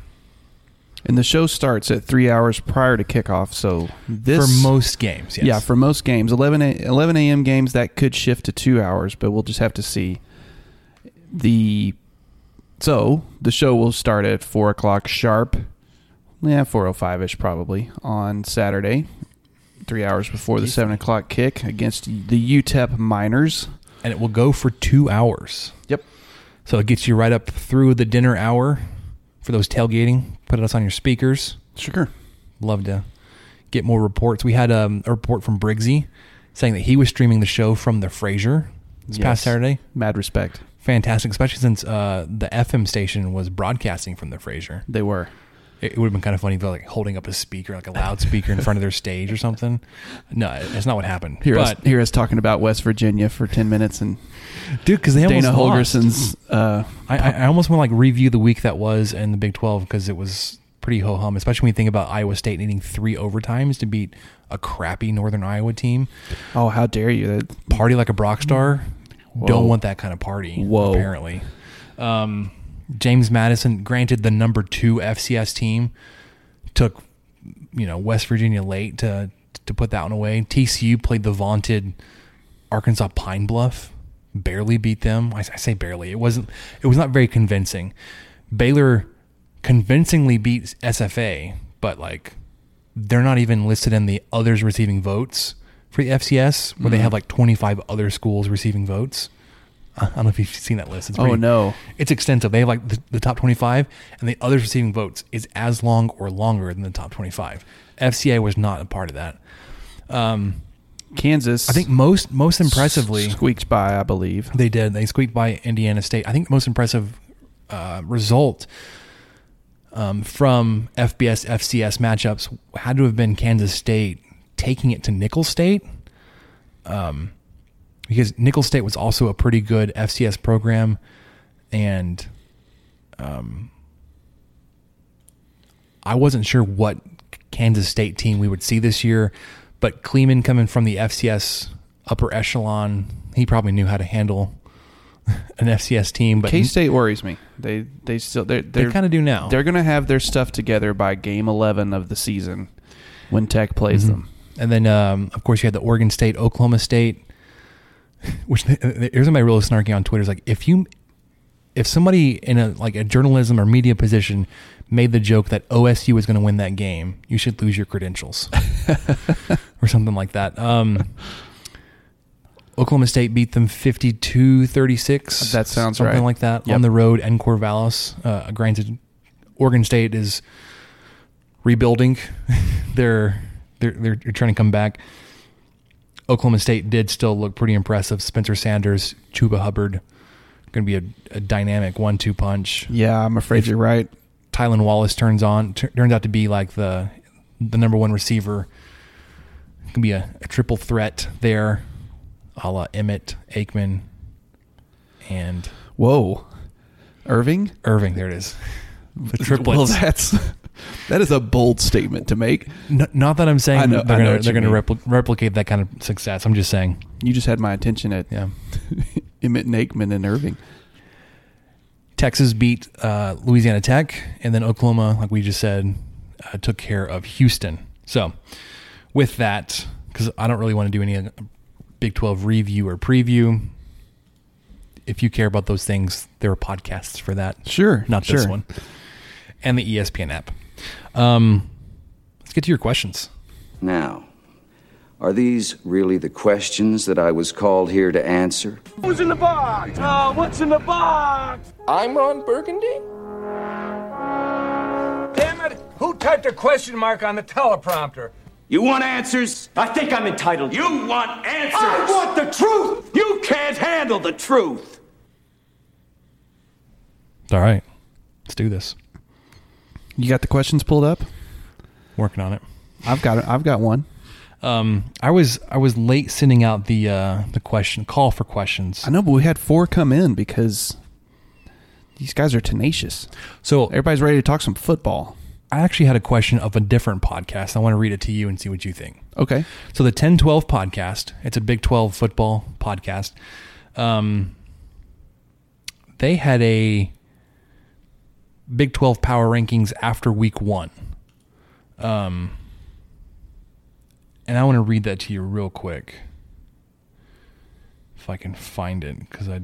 and the show starts at three hours prior to kickoff. So this for most games, yes. Yeah, for most games, 11 a, 11 a.m. games that could shift to two hours, but we'll just have to see. The So the show will start at four o'clock sharp. Yeah, four o five ish probably on Saturday, three hours before the seven o'clock kick against the UTEP Miners. and it will go for two hours. Yep. So it gets you right up through the dinner hour for those tailgating. Put us on your speakers. Sure. Love to get more reports. We had um, a report from Briggsy saying that he was streaming the show from the Frazier this Yes. past Saturday. Mad respect. Fantastic, especially since uh, the FM station was broadcasting from the Frazier. They were. It, would have been kind of funny if they were like holding up a speaker, like a loudspeaker in front of their stage or something. No, that's not what happened. Hear us, but us talking about West Virginia for ten minutes and dude, because they almost Dana. Holgorsen's. Uh, I, I I almost want to like review the week that was in the Big Twelve because it was pretty ho hum, especially when you think about Iowa State needing three overtimes to beat a crappy Northern Iowa team. oh, how dare you! That, Party like a Brock star. Whoa. Don't want that kind of party. Whoa. Apparently, um, James Madison, granted the number two FCS team, took you know West Virginia late to to put that one away. TCU played the vaunted Arkansas Pine Bluff, barely beat them. I, I say barely. It wasn't. It was not very convincing. Baylor convincingly beat SFA, but like they're not even listed in the others receiving votes for the FCS, where they mm-hmm. have like 25 other schools receiving votes. I don't know if you've seen that list. It's Oh, no. it's extensive. They have like the, the top 25, and the others receiving votes is as long or longer than the top 25. FCA was not a part of that. Um, Kansas. I think most most impressively squeaked by. I believe. they did. They squeaked by Indiana State. I think the most impressive uh, result um, from FBS FCS matchups had to have been Kansas State taking it to Nicholls State, um, because Nicholls State was also a pretty good FCS program, and um, I wasn't sure what Kansas State team we would see this year, but Klieman coming from the FCS upper echelon, he probably knew how to handle an FCS team. But K State worries me. They they still they're, they they're kind of do now. They're going to have their stuff together by game 11 of the season when Tech plays them. And then, um, of course, you had the Oregon State, Oklahoma State. Which here's somebody really snarky on Twitter is like, if you, if somebody in a like a journalism or media position made the joke that OSU was going to win that game, you should lose your credentials or something like that. Um, Oklahoma State beat them 52-36. That sounds something right. like that Yep. on the road in Corvallis. Uh, granted, Oregon State is rebuilding. they're they're they're trying to come back. Oklahoma State did still look pretty impressive. Spencer Sanders, Chuba Hubbard, going to be a, a dynamic one-two punch. Yeah, I'm afraid you're right. Tylan Wallace turns on t- turns out to be like the the number one receiver. Can be a, a triple threat there, a la Emmitt, Aikman, and Whoa. Irving? Irving. There it is. The triplets. Well, that's that is a bold statement to make. N- not that I'm saying know- they're gonna what they're you gonna mean. repli- replicate that kind of success. I'm just saying. You just had my attention at Yeah. Emmitt and and Irving. Texas beat uh, Louisiana Tech, and then Oklahoma, like we just said, uh, took care of Houston. So, with that, because I don't really want to do any uh, Big 12 review or preview, if you care about those things, there are podcasts for that. Sure, Not this one. And the ESPN app. Um, let's get to your questions. Now, are these really the questions that I was called here to answer? Who's in the box? Oh, what's in the box? I'm Ron Burgundy. Damn it! Who typed a question mark on the teleprompter? You want answers? I think I'm entitled. You want answers? I want the truth. You can't handle the truth. All right. Let's do this. You got the questions pulled up? Working on it. I've got it. I've got one. Um, I was I was late sending out the uh, the question call for questions. I know, but we had four come in because these guys are tenacious. So Everybody's ready to talk some football. I actually had a question of a different podcast. I want to read it to you and see what you think. Okay. So the 10-12 podcast, it's a Big 12 football podcast. Um, they had a Big 12 power rankings after week 1. Um and I want to read that to you real quick. If I can find it cuz I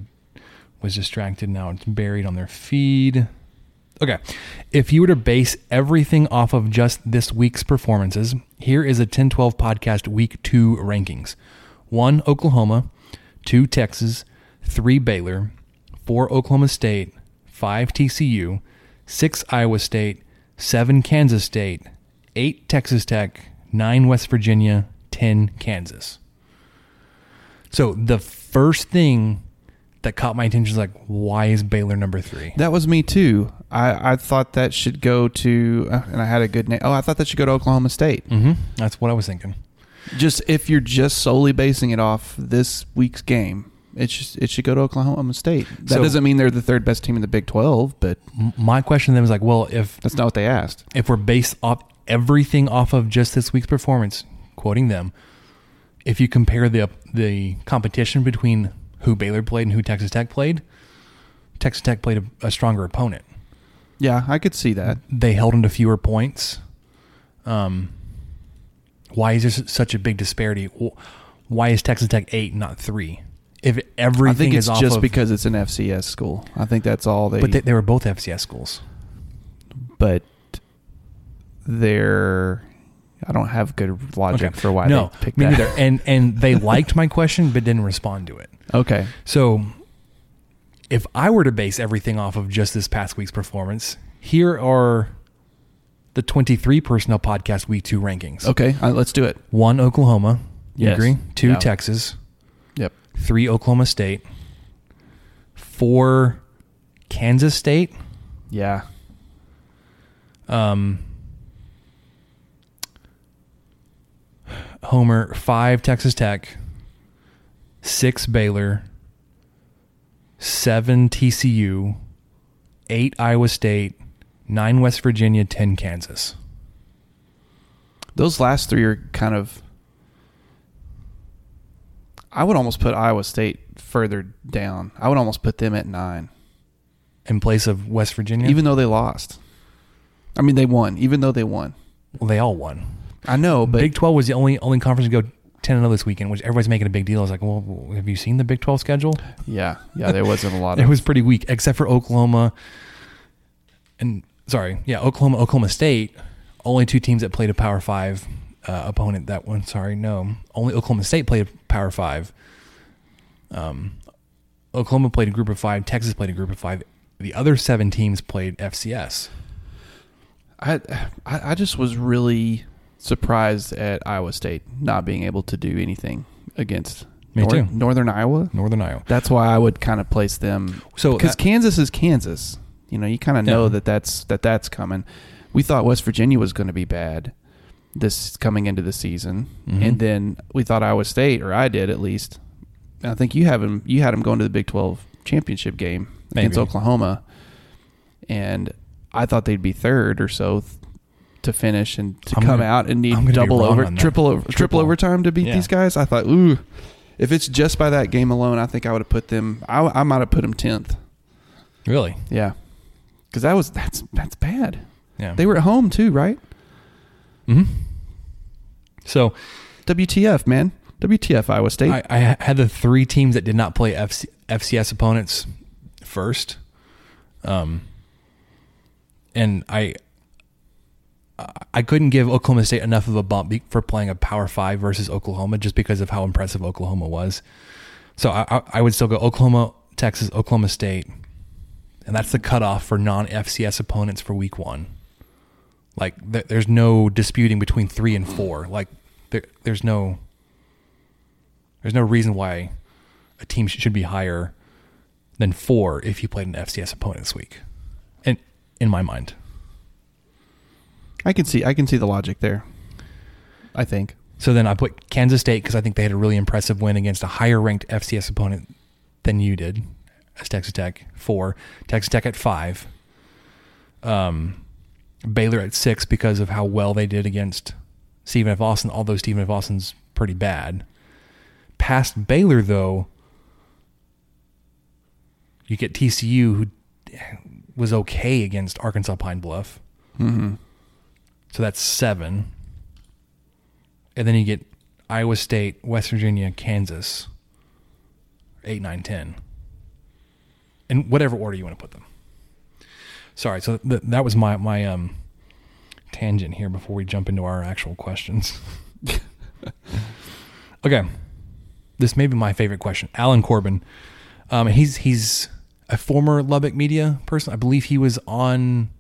was distracted. Now it's buried on their feed. Okay. If you were to base everything off of just this week's performances, here is a 10 12 podcast week two rankings one, Oklahoma, two, Texas, three, Baylor, four, Oklahoma State, five, TCU, six, Iowa State, seven, Kansas State, eight, Texas Tech, nine, West Virginia, 10, Kansas. So the first thing that caught my attention is like, why is Baylor number three? That was me too. I, I thought that should go to, uh, and I had a good name. Oh, I thought that should go to Oklahoma State. Mm-hmm. That's what I was thinking. Just if you're just solely basing it off this week's game, it just it should go to Oklahoma State. That So- doesn't mean they're the third best team in the Big Twelve, but My question then was like, well, if that's not what they asked. if we're based off everything off of just this week's performance, quoting them, if you compare the the competition between who Baylor played and who Texas Tech played, Texas Tech played a, a stronger opponent. Yeah, I could see that. They held them to fewer points. Um, why is there such a big disparity? Why is Texas Tech eight, not three? If everything I think is it's off just of, because it's an FCS school. I think that's all they. but they, they were both FCS schools. but they're. I don't have good logic for why no, they picked me that. neither. And and they liked my question but didn't respond to it. okay, So, if I were to base everything off of just this past week's performance, here are the 23 personnel podcast week two rankings. okay, uh, let's do it. One, Oklahoma. You Yes. agree? Two. Texas. Three, Oklahoma State. Four, Kansas State. Yeah. Um, Homer, five, Texas Tech. Six, Baylor. Seven, TCU. Eight, Iowa State. Nine, West Virginia. Ten, Kansas. Those last three are kind of. I would almost put Iowa State further down. I would almost put them at nine, In place of West Virginia. even though they lost. I mean, they won. Even though they won, well, they all won. I know, but Big Twelve was the only only conference to go ten and zero this weekend, which everybody's making a big deal. I was like, well, have you seen the Big Twelve schedule? yeah, yeah, there wasn't a lot It of. was pretty weak, except for Oklahoma. And sorry, yeah, Oklahoma, Oklahoma State. Only two teams that played a Power Five uh, opponent. That one, sorry, no, only Oklahoma State played Power Five. Um, Oklahoma played a Group of Five. Texas played a Group of Five. The other seven teams played FCS. I, I just was really surprised at Iowa State not being able to do anything against Me too. Northern Iowa. Northern Iowa. That's why I would kind of place them. So because Kansas is Kansas, you know, you kind of know Yeah. that that's that that's coming. We thought West Virginia was going to be bad this coming into the season, Mhm. and then we thought Iowa State, or I did at least. I think you have him. You had him going to the Big Twelve championship game against Oklahoma, and I thought they'd be third or so th- to finish and to I'm come gonna- out and need I'm gonna be double over, triple over, triple, Triple. overtime to beat Yeah. these guys. I thought, ooh, if it's just by that game alone, I think I would have put them. I, I might have put them tenth. Really? Yeah, because that was that's that's bad. Yeah. They were at home too, right? Hmm So WTF, man? WTF, Iowa State. I, I had the three teams that did not play FC, FCS opponents first, um, and I I couldn't give Oklahoma State enough of a bump for playing a Power Five versus Oklahoma just because of how impressive Oklahoma was. So I, I, I would still go Oklahoma, Texas, Oklahoma State, and that's the cutoff for non FCS opponents for Week One. Like th- there's no disputing between three and four. Like there, there's no there's no reason why a team sh- should be higher than four if you played an FCS opponent this week. And in my mind, I can see I can see the logic there. I think. so then I put Kansas State because I think they had a really impressive win against a higher ranked FCS opponent than you did as Texas Tech. Four, Texas Tech at five. Um, Baylor at six because of how well they did against Stephen F. Austin. Although Stephen F. Austin's pretty bad. Past Baylor though, you get TCU who was okay against Arkansas Pine Bluff. Mm-hmm. So that's seven. And then you get Iowa State, West Virginia, Kansas. Eight, nine, ten. in whatever order you want to put them. Sorry, so th- that was my my um tangent here before we jump into our actual questions. okay, this may be my favorite question. Alan Corbin, um, he's he's a former Lubbock media person. I believe he was on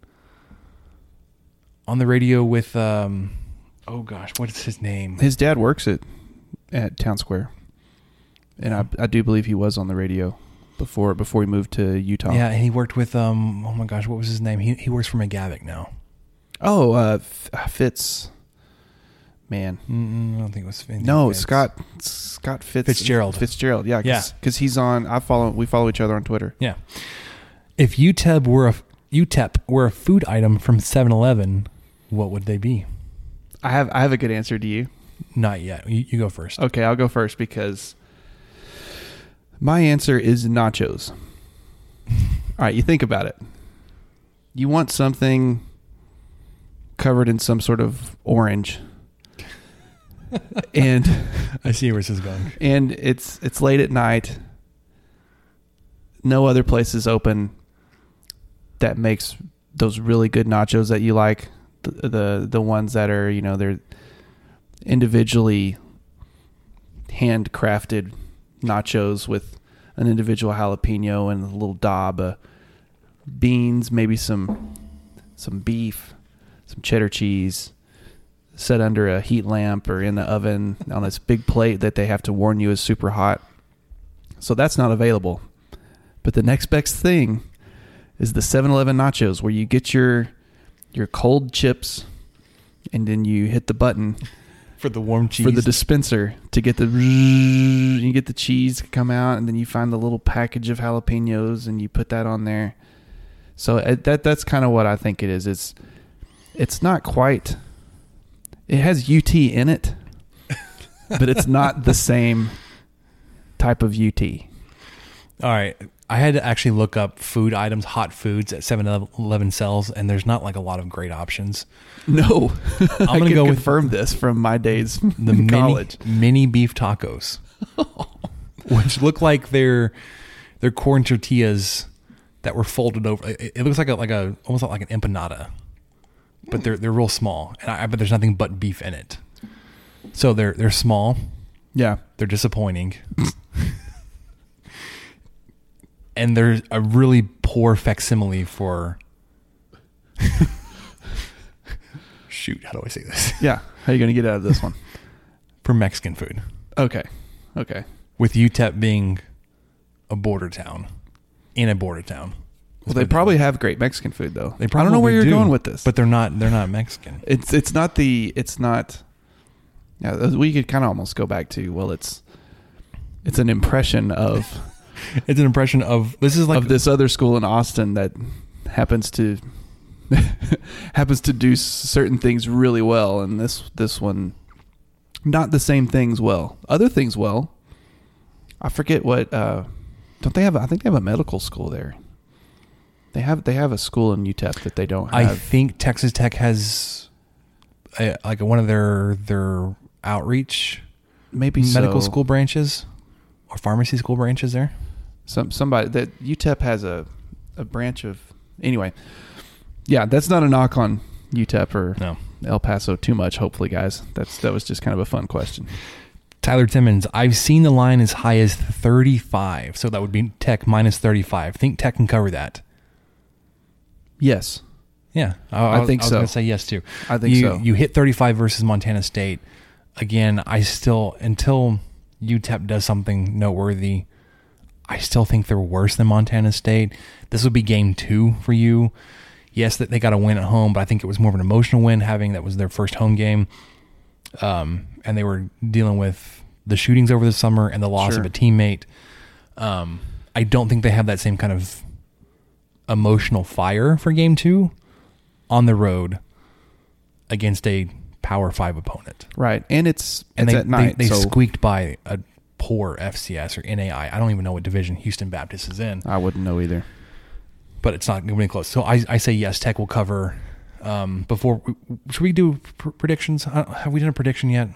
on the radio with um oh gosh, what is his name? His dad works at at Town Square, and I I do believe he was on the radio before before he moved to Utah. Yeah, and he worked with um oh my gosh, what was his name? He he works for McGavock now. Oh, uh, uh, Fitz. Man, Mm, I don't think it was no, Fitz. Scott Scott Fitz Fitzgerald. Fitzgerald. Yeah, Yeah. because he's on. I follow. We follow each other on Twitter. Yeah. If UTEP were a UTEP were a food item from 7-Eleven, what would they be? I have I have a good answer to you. Not yet. You, you go first. Okay, I'll go first because my answer is nachos. All right, you think about it. You want something covered in some sort of orange. and I see where this is going. and it's it's late at night. No other place is open that makes those really good nachos that you like. The the, the ones that are you know they're individually handcrafted nachos with an individual jalapeno and a little daub of beans, maybe some some beef, some cheddar cheese, set under a heat lamp or in the oven on this big plate that they have to warn you is super hot. So that's not available. But the next best thing is the 7-Eleven nachos where you get your your cold chips and then you hit the button For the warm cheese. for the dispenser to get the you get the cheese to come out and then you find the little package of jalapenos and you put that on there. So uh, that that's kind of what I think it is. It's it's not quite it has UT in it, but it's not the same type of UT. All right. I had to actually look up food items, hot foods at 7-Eleven sells, and there's not like a lot of great options. No, I'm gonna go with confirm this from my days the in mini, college. mini beef tacos, which look like they're they're corn tortillas that were folded over. It, it looks like a like a almost like an empanada, but they're they're real small, and I, but there's nothing but beef in it. So they're they're small. Yeah, They're disappointing. And they're a really poor facsimile for. Shoot, how do I say this? yeah. How are you going to get out of this one? For Mexican food. Okay, okay. With UTEP being a border town, in a border town. Well, they probably have great Mexican food though. They I don't know where you're do, going with this, but they're not. They're not Mexican. it's it's not the it's not. Yeah, we could kind of almost go back to well, it's it's an impression of It's an impression of this is like of this other school in Austin that happens to happens to do certain things really well, and this this one not the same things well. Other things well. I forget what. uh Don't they have? I think they have a medical school there. They have they have a school in UTEP that they don't have. I think Texas Tech has a, like one of their their outreach maybe medical so. school branches or pharmacy school branches there. Some somebody that UTEP has a a branch of anyway. Yeah, that's not a knock on UTEP or No. El Paso too much. Hopefully, guys, that's that was just kind of a fun question. Tyler Timmons, I've seen the line as high as 35, so that would be Tech minus 35. Think Tech can cover that? Yes, Yeah, I, I think I was so. going to say yes too. I think you, so. You hit 35 versus Montana State. Again, I still until UTEP does something noteworthy, I still think they're worse than Montana State. This would be game two for you. Yes, that they got a win at home, but I think it was more of an emotional win, having that was their first home game. Um, and they were dealing with the shootings over the summer and the loss Sure. of a teammate. Um, I don't think they have that same kind of emotional fire for game two on the road against a power five opponent. right, and it's And it's they, at night. they, they so squeaked by a poor FCS or NAI. I don't even know what division Houston Baptist is in, I wouldn't know either. but it's not going to be close. So I, I say yes, Tech will cover. Um, before, should we do pr- predictions? Have we done a prediction yet?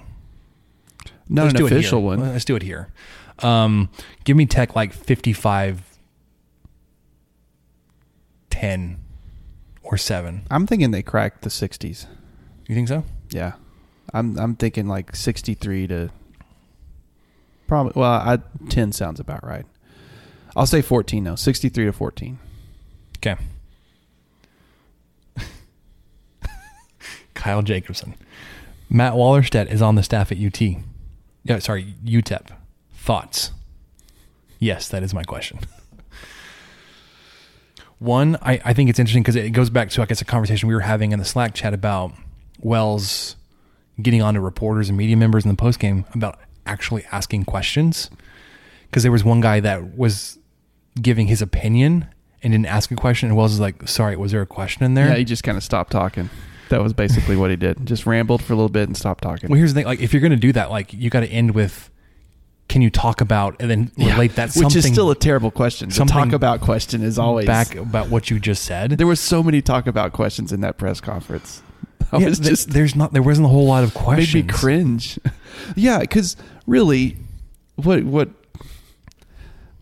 Not Let's an do it here. official one. Let's do it here. Um, give me Tech like 55 ten or seven. I'm thinking they cracked the 60s. You think so? Yeah, I'm I'm thinking like 63 to probably. Well, I, 10 sounds about right. I'll say 14 though. 63 to 14. Okay. Kyle Jacobson. Matt Wallerstedt is on the staff at UT. Yeah, sorry, UTEP. Thoughts? Yes, that is my question. One, I, I think it's interesting because it goes back to, I guess, a conversation we were having in the Slack chat about Wells getting on to reporters and media members in the postgame about actually asking questions. Because there was one guy that was giving his opinion and didn't ask a question, and Wells is like, "Sorry, was there a question in there?" Yeah, he just kind of stopped talking. That was basically what he did. Just rambled for a little bit and stopped talking. Well, here's the thing: like, if you're going to do that, like, you got to end with, "Can you talk about?" and then relate Yeah, that something, which is still a terrible question. The talk about question is always back about what you just said. There were so many talk about questions in that press conference. I Yeah, was th- just there's not there wasn't a whole lot of questions. made me cringe. yeah, because really, what what?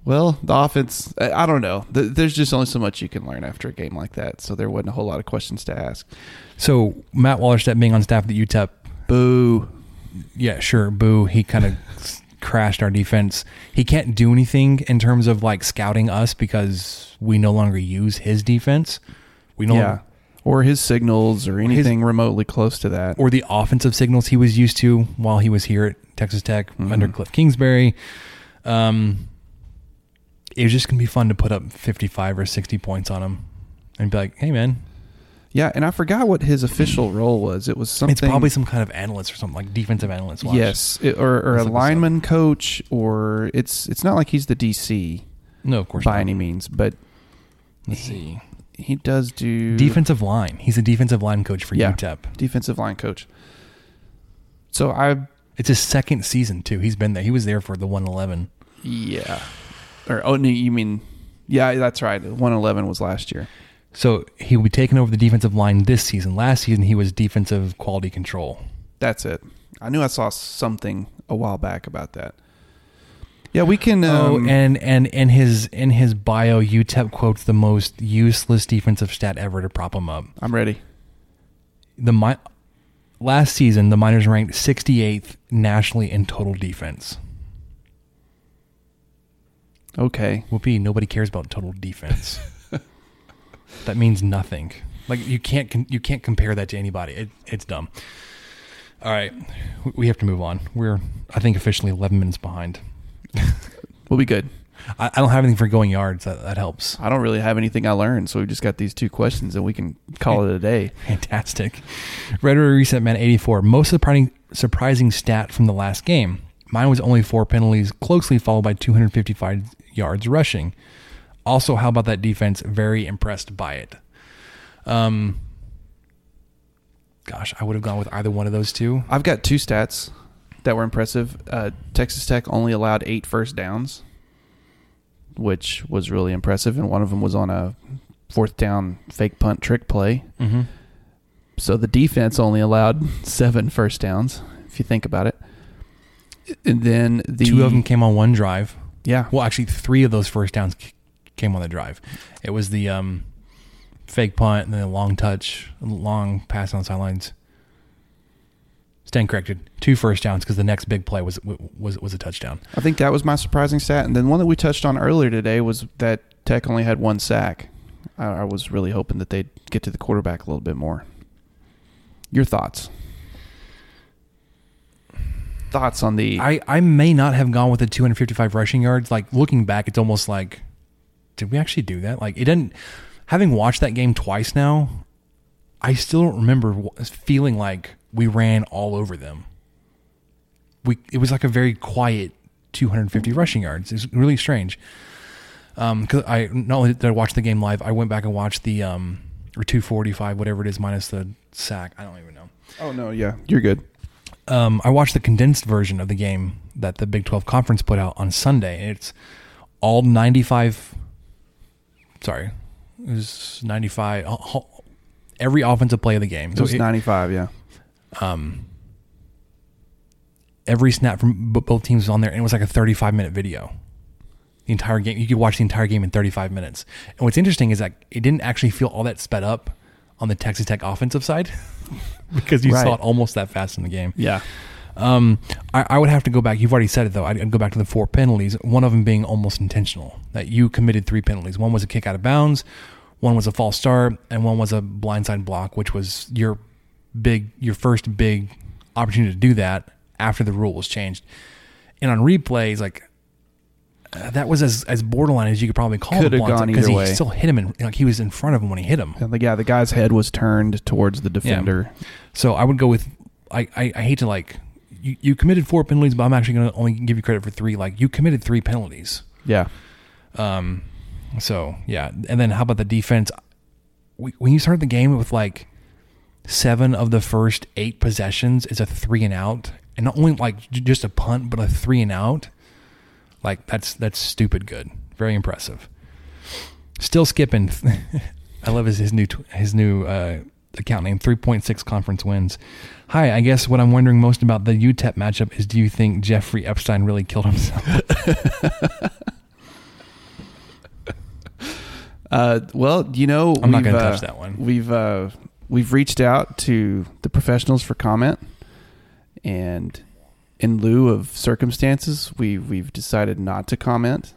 Well, the offense. I I don't know. Th- There's just only so much you can learn after a game like that. So there wasn't a whole lot of questions to ask. So Matt Wallerstedt being on staff at UTEP, boo. Yeah, sure, boo. He kind of crashed our defense. He can't do anything in terms of like scouting us because we no longer use his defense. We no yeah, or his signals or anything remotely close to that. or the offensive signals he was used to while he was here at Texas Tech under Cliff Kingsbury. Um, it was just gonna be fun to put up fifty-five or sixty points on him and be like, "Hey, man, Yeah, and I forgot what his official role was. It was something. it's probably some kind of analyst or something like defensive analyst." Watch. yes, it- or, or Let's a look this up. lineman coach, or it's it's not like he's the DC. No, of course by not. any means, but Let's see. He does do Defensive line. He's a defensive line coach for yeah, UTEP. defensive line coach. So I It's his second season too. He's been there. He was there for the 111. yeah, or oh no, you mean yeah, that's right. One eleven was last year. So he will be taking over the defensive line this season. Last season he was defensive quality control. That's it. I knew I saw something a while back about that. Yeah, we can. Um, oh, and and in his in his bio, UTEP quotes the most useless defensive stat ever to prop him up. I'm ready. The mi- last season, the Miners ranked 68th nationally in total defense. Okay. Whoopee, nobody cares about total defense. that means nothing. Like you can't you can't compare that to anybody. It, it's dumb. All right, we- we have to move on. We're I think officially 11 minutes behind. We'll be good. I, I don't have anything for going yards. That that helps. I don't really have anything I learned, so we just got these two questions, and we can call it a day. Fantastic. Red River Reset Man 84. Most surprising surprising stat from the last game. Mine was only four penalties, closely followed by 255 yards rushing. Also, how about that defense? Very impressed by it. Um, gosh, I would have gone with either one of those two. I've got two stats that were impressive. Uh, Texas Tech only allowed eight first downs, which was really impressive, and one of them was on a fourth down fake punt trick play. Mm-hmm. So the defense only allowed seven first downs, if you think about it. And then the Two of them came on one drive. Yeah. Well, actually, three of those first downs came on the drive. It was the um, fake punt and then a long touch, long pass on the sidelines. Stand corrected. Two first downs because the next big play was was was a touchdown. I think that was my surprising stat. And then one that we touched on earlier today was that Tech only had one sack. I, I was really hoping that they'd get to the quarterback a little bit more. Your thoughts? Thoughts on the I, I may not have gone with the 255 rushing yards. Like looking back, it's almost like, did we actually do that? Like it didn't. Having watched that game twice now, I still don't remember feeling like we ran all over them. We it was like a very quiet 250 rushing yards. It's really strange. Um, cause I not only did I watch the game live, I went back and watched the um or 245 whatever it is minus the sack. I don't even know. Oh no, yeah, you're good. Um, I watched the condensed version of the game that the Big 12 conference put out on Sunday. It's all 95. Sorry, it was 95. uh, Every offensive play of the game. So It was 95, yeah. Um, every snap from b- both teams was on there, and it was like a 35 minute video. the entire game. You could watch the entire game in 35 minutes. And what's interesting is that it didn't actually feel all that sped up on the Texas Tech offensive side because you Right. saw it almost that fast in the game. Yeah. Um, I, I would have to go back. You've already said it though. I'd go back to the four penalties. One of them being almost intentional. That you committed three penalties. One was a kick out of bounds, one was a false start, and one was a blindside block, which was your big, your first big opportunity to do that after the rule was changed. And on replays, like uh, that was as as borderline as you could probably call Could it have gone because either he way. still hit him and like he was in front of him when he hit him. And the, yeah, the guy's head was turned towards the defender. So I would go with I, I, I hate to like you, you committed four penalties, but I'm actually gonna only give you credit for three. Like you committed three penalties. Yeah. Um so yeah. And then how about the defense? We, when you start the game with like seven of the first eight possessions is a three and out. And not only like just a punt, but a three and out. Like that's that's stupid good. Very impressive. Still skipping. I love his his new his new uh, account name. Three point six conference wins. Hi, I guess what I'm wondering most about the UTEP matchup is: Do you think Jeffrey Epstein really killed himself? Uh, well, you know, I'm not gonna uh, touch that one. We've uh, we've reached out to the professionals for comment, and in lieu of circumstances, we we've decided not to comment,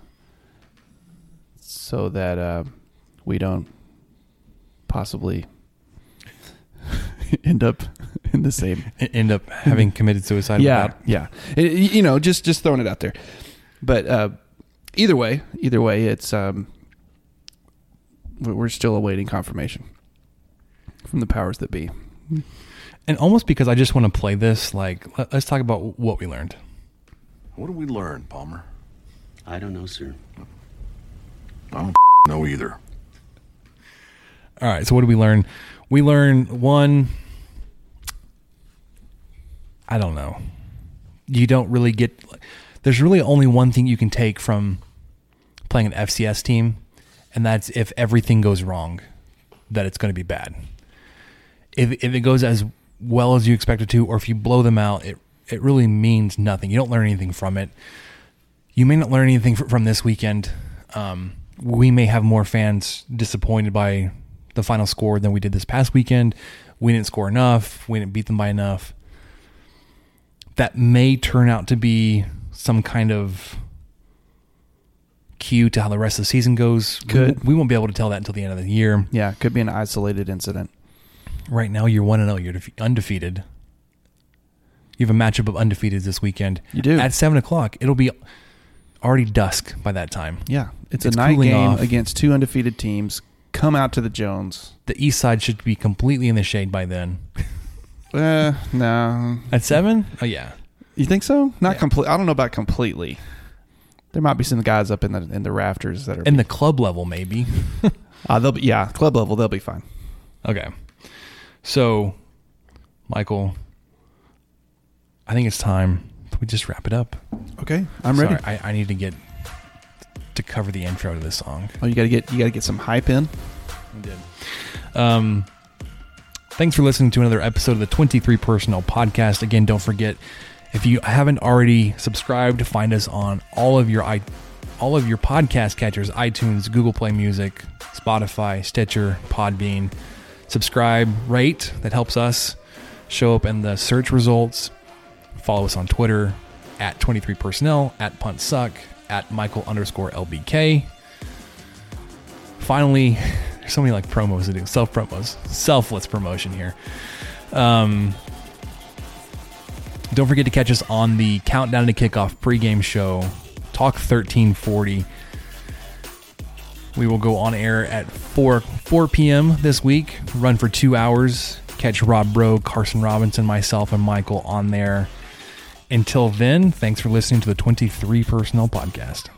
so that uh, we don't possibly end up in the same End up having committed suicide. yeah, without- yeah. It- you know, just just throwing it out there. But uh, either way, either way, it's um, we- we're still awaiting confirmation from the powers that be. And almost because I just want to play this, like let- let's talk about what we learned. What did we learn, Palmer? I don't know, sir. I don't know either. All right. So what did we learn? We learned one. I don't know. You don't really get. There's really only one thing you can take from playing an FCS team, and that's if everything goes wrong, that it's going to be bad. If if it goes as well as you expect it to, or if you blow them out, it it really means nothing. You don't learn anything from it. You may not learn anything from this weekend. Um, we may have more fans disappointed by the final score than we did this past weekend. We didn't score enough. We didn't beat them by enough. That may turn out to be some kind of cue to how the rest of the season goes. We- Could. We, won't be able to tell that until the end of the year. Yeah, could be an isolated incident. Right now, you're one and zero. You're undefeated. You have a matchup of undefeated this weekend. You do. at seven o'clock. It'll be already dusk by that time. Yeah, it's, a night game off. against two undefeated teams. Come out to the Jones. The east side should be completely in the shade by then. Uh, no. At seven? Oh yeah. You think so? Not Yeah. complete. I don't know about completely. There might be some guys up in the in the rafters that are. In the club level, maybe. uh, they'll be yeah, club level. They'll be fine. Okay. So, Michael, I think it's time we just wrap it up. Okay, I'm Sorry, ready. I, I need to get to cover the intro to this song. Oh, you gotta get you gotta get some hype in. I did. Um, thanks for listening to another episode of the 23 Personnel Podcast. Again, don't forget if you haven't already subscribed, to find us on all of your i all of your podcast catchers: iTunes, Google Play Music, Spotify, Stitcher, Podbean. Subscribe, rate. That helps us show up in the search results. Follow us on Twitter at 23 Personnel, at Punt Suck, at Michael underscore LBK finally there's so many like promos to do self promos selfless promotion here um don't forget to catch us on the countdown to kickoff pregame show talk 1340 we will go on air at 4 4 p.m this week. Run for two hours. Catch rob bro carson robinson myself and michael on there. Until then thanks for listening to the 23 personnel podcast